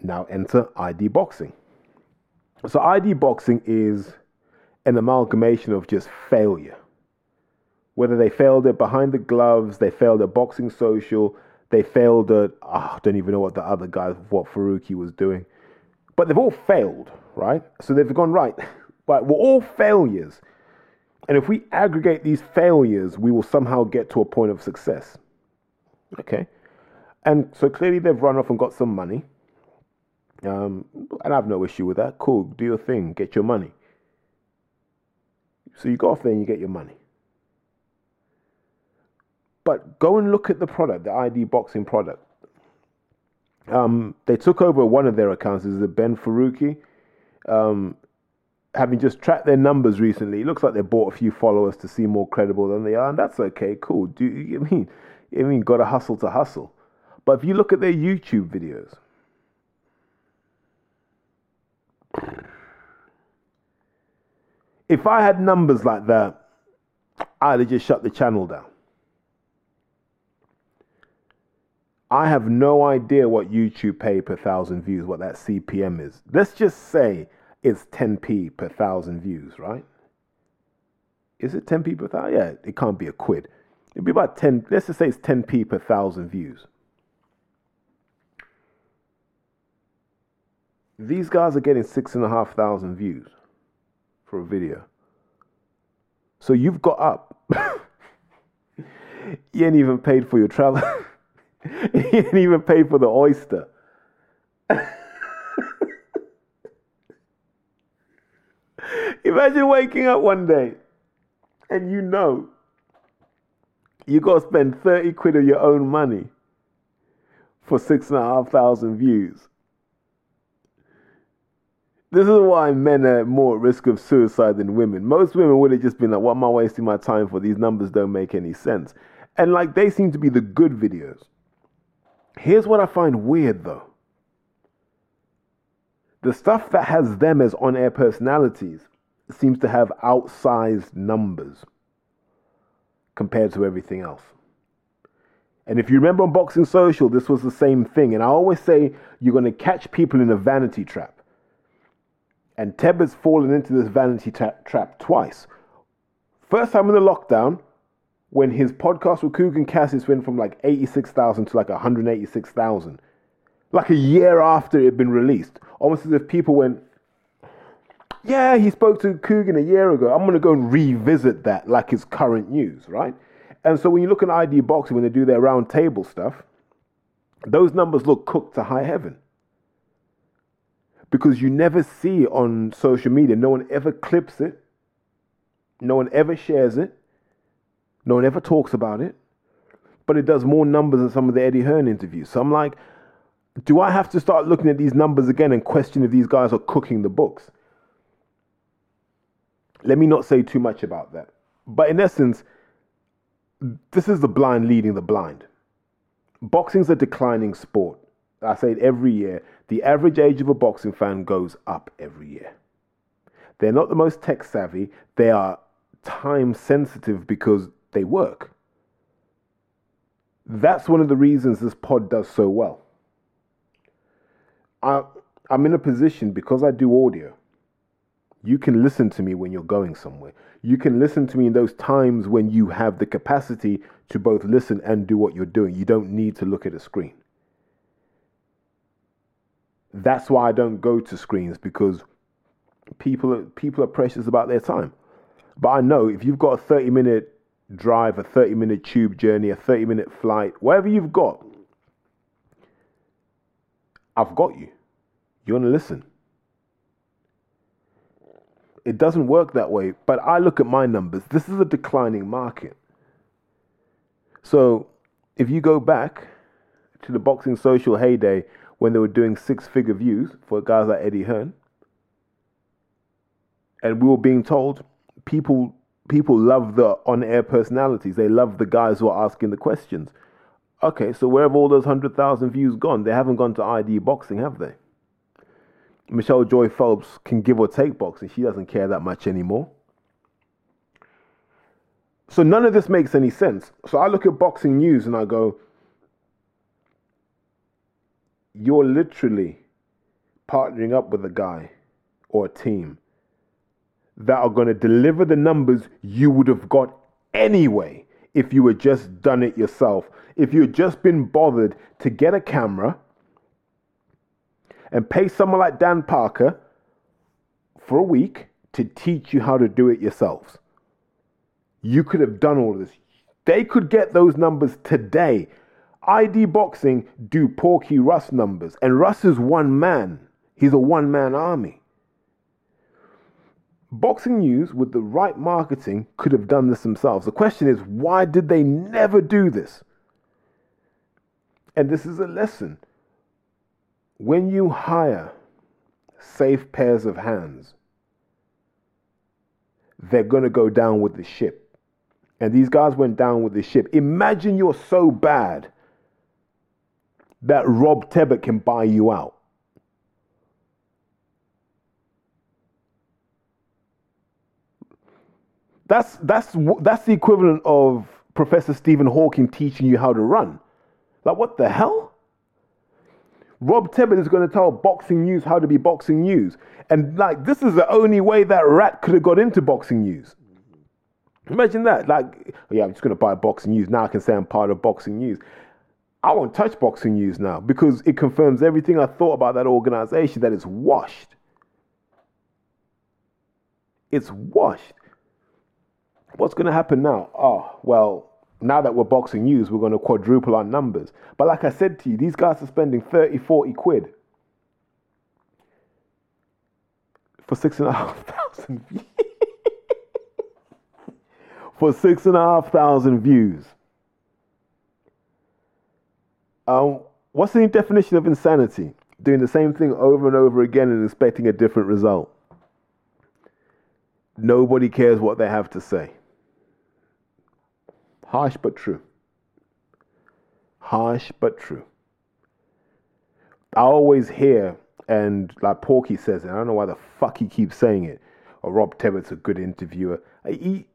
Now enter ID Boxing. So ID boxing is an amalgamation of just failure. Whether they failed at behind the gloves, they failed at boxing social, they failed at oh, I don't even know what the other guy what Faruqi was doing. But they've all failed, right? So they've gone right. Right, we're all failures. And if we aggregate these failures, we will somehow get to a point of success. Okay? And so clearly they've run off and got some money. Um, and I have no issue with that. Cool, do your thing, get your money. So you go off there and you get your money. But go and look at the product, the ID boxing product. Um, they took over one of their accounts, is the Ben Faruqi. Um, having just tracked their numbers recently, it looks like they bought a few followers to seem more credible than they are, and that's okay, cool. Do you mean I mean gotta hustle to hustle. But if you look at their YouTube videos, if I had numbers like that, I'd have just shut the channel down. I have no idea what YouTube pay per thousand views, what that CPM is. Let's just say it's 10p per thousand views, right? Is it 10p per thousand? Yeah, it can't be a quid. It'd be about 10, let's just say it's 10p per thousand views. These guys are getting six and a half thousand views for a video. So you've got up. you ain't even paid for your travel. you ain't even pay for the oyster. Imagine waking up one day and you know you got to spend 30 quid of your own money for six and a half thousand views. This is why men are more at risk of suicide than women. Most women would have just been like, what am I wasting my time for? These numbers don't make any sense. And like, they seem to be the good videos. Here's what I find weird though the stuff that has them as on air personalities seems to have outsized numbers compared to everything else. And if you remember on Boxing Social, this was the same thing. And I always say you're going to catch people in a vanity trap. And Teb has fallen into this vanity tra- trap twice. First time in the lockdown, when his podcast with Kugan Cassius went from like 86,000 to like 186,000. Like a year after it had been released. Almost as if people went, yeah, he spoke to Kugan a year ago. I'm going to go and revisit that like it's current news, right? And so when you look at ID Boxing, when they do their round table stuff, those numbers look cooked to high heaven. Because you never see it on social media, no one ever clips it, no one ever shares it, no one ever talks about it, but it does more numbers than some of the Eddie Hearn interviews. So I'm like, do I have to start looking at these numbers again and question if these guys are cooking the books? Let me not say too much about that. But in essence, this is the blind leading the blind. Boxing's a declining sport. I say it every year. The average age of a boxing fan goes up every year. They're not the most tech savvy. They are time sensitive because they work. That's one of the reasons this pod does so well. I, I'm in a position because I do audio. You can listen to me when you're going somewhere. You can listen to me in those times when you have the capacity to both listen and do what you're doing. You don't need to look at a screen. That's why I don't go to screens because people people are precious about their time. But I know if you've got a 30 minute drive, a 30 minute tube journey, a 30 minute flight, whatever you've got, I've got you. You want to listen. It doesn't work that way, but I look at my numbers. This is a declining market. So if you go back to the boxing social heyday when they were doing six figure views for guys like Eddie Hearn, and we were being told people people love the on air personalities. They love the guys who are asking the questions. Okay, so where have all those 100,000 views gone? They haven't gone to ID boxing, have they? Michelle Joy Phelps can give or take boxing. She doesn't care that much anymore. So none of this makes any sense. So I look at boxing news and I go, you're literally partnering up with a guy or a team that are going to deliver the numbers you would have got anyway if you had just done it yourself. If you had just been bothered to get a camera and pay someone like Dan Parker for a week to teach you how to do it yourselves. You could have done all this. They could get those numbers today. ID Boxing do Porky Russ numbers, and Russ is one man. He's a one man army. Boxing News, with the right marketing, could have done this themselves. The question is, why did they never do this? And this is a lesson. When you hire safe pairs of hands, they're going to go down with the ship. And these guys went down with the ship. Imagine you're so bad that Rob Tebbutt can buy you out. That's, that's, that's the equivalent of Professor Stephen Hawking teaching you how to run. Like, what the hell? Rob Tebbutt is going to tell Boxing News how to be Boxing News. And, like, this is the only way that rat could have got into Boxing News. Imagine that. Like, yeah, I'm just going to buy Boxing News. Now I can say I'm part of Boxing News. I won't touch Boxing News now because it confirms everything I thought about that organization that it's washed. It's washed. What's going to happen now? Oh, well, now that we're Boxing News, we're going to quadruple our numbers. But like I said to you, these guys are spending 30, 40 quid for six and a half thousand views. for six and a half thousand views. Um, what's the definition of insanity? Doing the same thing over and over again and expecting a different result. Nobody cares what they have to say. Harsh but true. Harsh but true. I always hear, and like Porky says it, I don't know why the fuck he keeps saying it, or Rob Tebbutt's a good interviewer. He,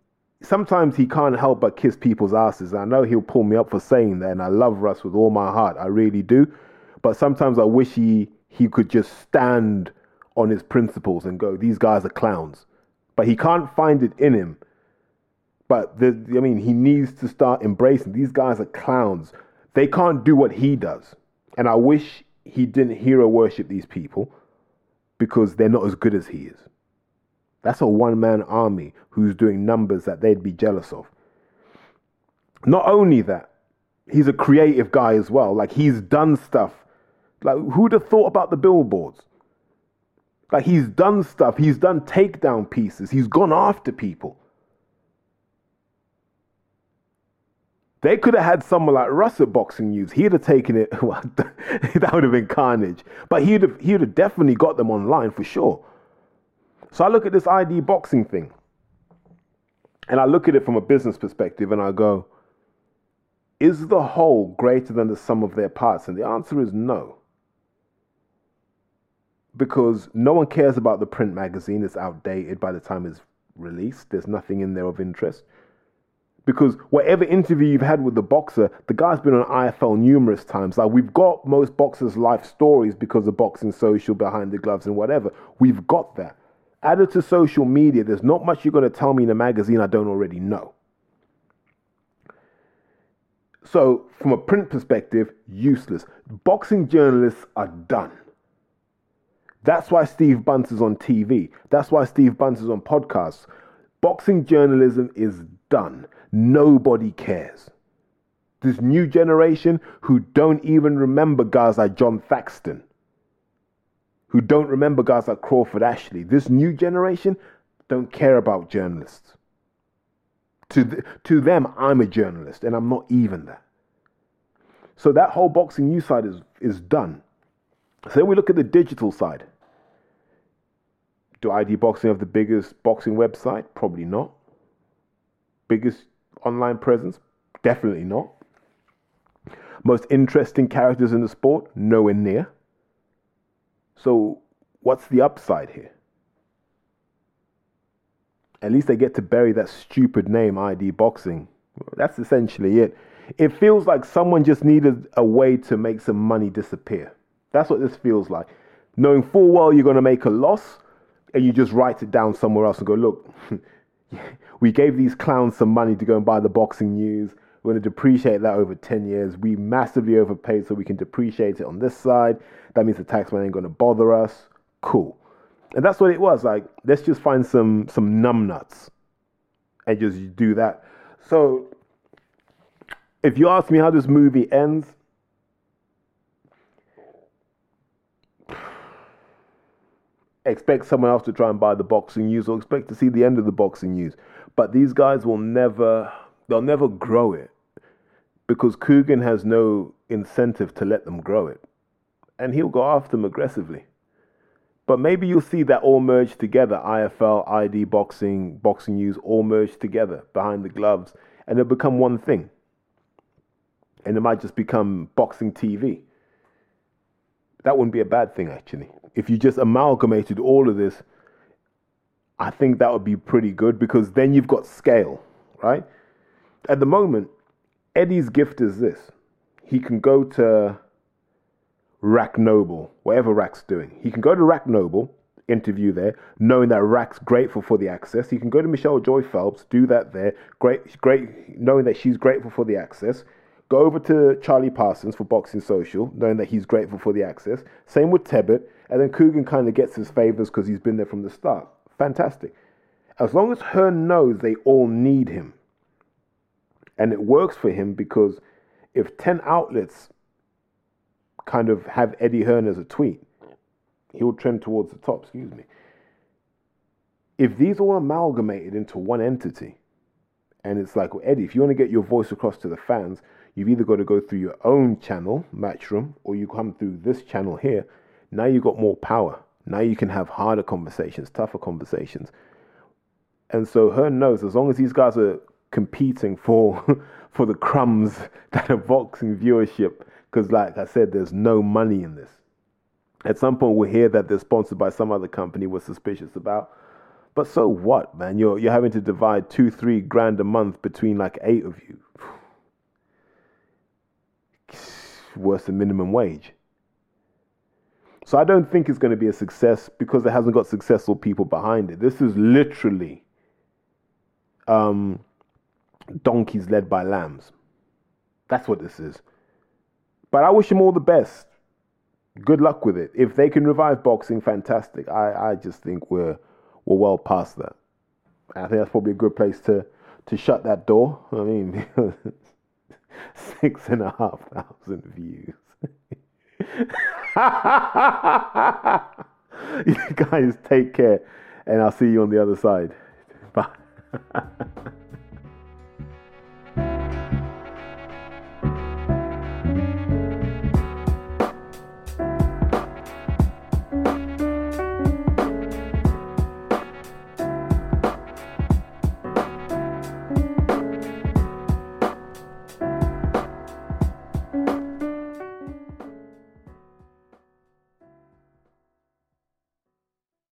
sometimes he can't help but kiss people's asses. I know he'll pull me up for saying that, and I love Russ with all my heart. I really do. But sometimes I wish he he could just stand on his principles and go, "These guys are clowns." But he can't find it in him. But the, I mean, he needs to start embracing these guys are clowns. They can't do what he does, and I wish he didn't hero worship these people because they're not as good as he is. That's a one man army who's doing numbers that they'd be jealous of. Not only that, he's a creative guy as well. Like he's done stuff. Like who'd have thought about the billboards? Like he's done stuff. He's done takedown pieces. He's gone after people. They could have had someone like Russ at Boxing News. He'd have taken it. Well, that would have been carnage. But he'd have he'd have definitely got them online for sure. So I look at this ID boxing thing, and I look at it from a business perspective, and I go, "Is the whole greater than the sum of their parts?" And the answer is no. Because no one cares about the print magazine. It's outdated by the time it's released. There's nothing in there of interest. Because whatever interview you've had with the boxer, the guy's been on IFL numerous times. Like we've got most boxers' life stories because of boxing social, behind the gloves, and whatever. We've got that. Added to social media, there's not much you're going to tell me in a magazine I don't already know. So, from a print perspective, useless. Boxing journalists are done. That's why Steve Bunce is on TV. That's why Steve Bunce is on podcasts. Boxing journalism is done. Nobody cares. This new generation who don't even remember guys like Jon Thaxton, who don't remember guys like Crawford Ashley, this new generation don't care about journalists. To, th- to them, I'm a journalist and I'm not even that. So that whole boxing news side is, is done. So then we look at the digital side. Do ID Boxing have the biggest boxing website? Probably not. Biggest online presence? Definitely not. Most interesting characters in the sport? Nowhere near. So, what's the upside here? At least they get to bury that stupid name, ID Boxing. That's essentially it. It feels like someone just needed a way to make some money disappear. That's what this feels like. Knowing full well you're going to make a loss, and you just write it down somewhere else and go, look, we gave these clowns some money to go and buy the boxing news. We're going to depreciate that over 10 years. We massively overpaid so we can depreciate it on this side. That means the taxman ain't going to bother us. Cool. And that's what it was. Like, let's just find some some numbnuts and just do that. So, if you ask me how this movie ends, expect someone else to try and buy the boxing news or expect to see the end of the boxing news. But these guys will never, they'll never grow it because Kugan has no incentive to let them grow it. And he'll go after them aggressively. But maybe you'll see that all merge together IFL, ID, boxing, boxing news all merge together behind the gloves and it'll become one thing. And it might just become boxing TV. That wouldn't be a bad thing, actually. If you just amalgamated all of this, I think that would be pretty good because then you've got scale, right? At the moment, Eddie's gift is this he can go to Rack Noble, whatever Rack's doing. He can go to Rack Noble, interview there, knowing that Rack's grateful for the access. He can go to Michelle Joy Phelps, do that there, great, great, knowing that she's grateful for the access. Go over to Charlie Parsons for Boxing Social, knowing that he's grateful for the access. Same with Tebbutt, and then Kugan kind of gets his favors because he's been there from the start. Fantastic. As long as Hearn knows they all need him, and it works for him because if 10 outlets kind of have Eddie Hearn as a tweet, he'll trend towards the top, excuse me. If these all amalgamated into one entity, and it's like, well, Eddie, if you want to get your voice across to the fans, you've either got to go through your own channel, Matchroom, or you come through this channel here. Now you've got more power. Now you can have harder conversations, tougher conversations. And so Hearn knows as long as these guys are competing for for the crumbs that are boxing viewership, because like I said, there's no money in this. At some point, we'll hear that they're sponsored by some other company we're suspicious about. But so what, man? You're you're having to divide two, three grand a month between like eight of you. Worse than minimum wage. So I don't think it's going to be a success because it hasn't got successful people behind it. This is literally um, donkeys led by lambs. That's what this is. But I wish them all the best. Good luck with it. If they can revive boxing, fantastic. I, I just think we're we're well past that. I think that's probably a good place to to shut that door. I mean, six and a half thousand views. you guys take care, and I'll see you on the other side. Bye.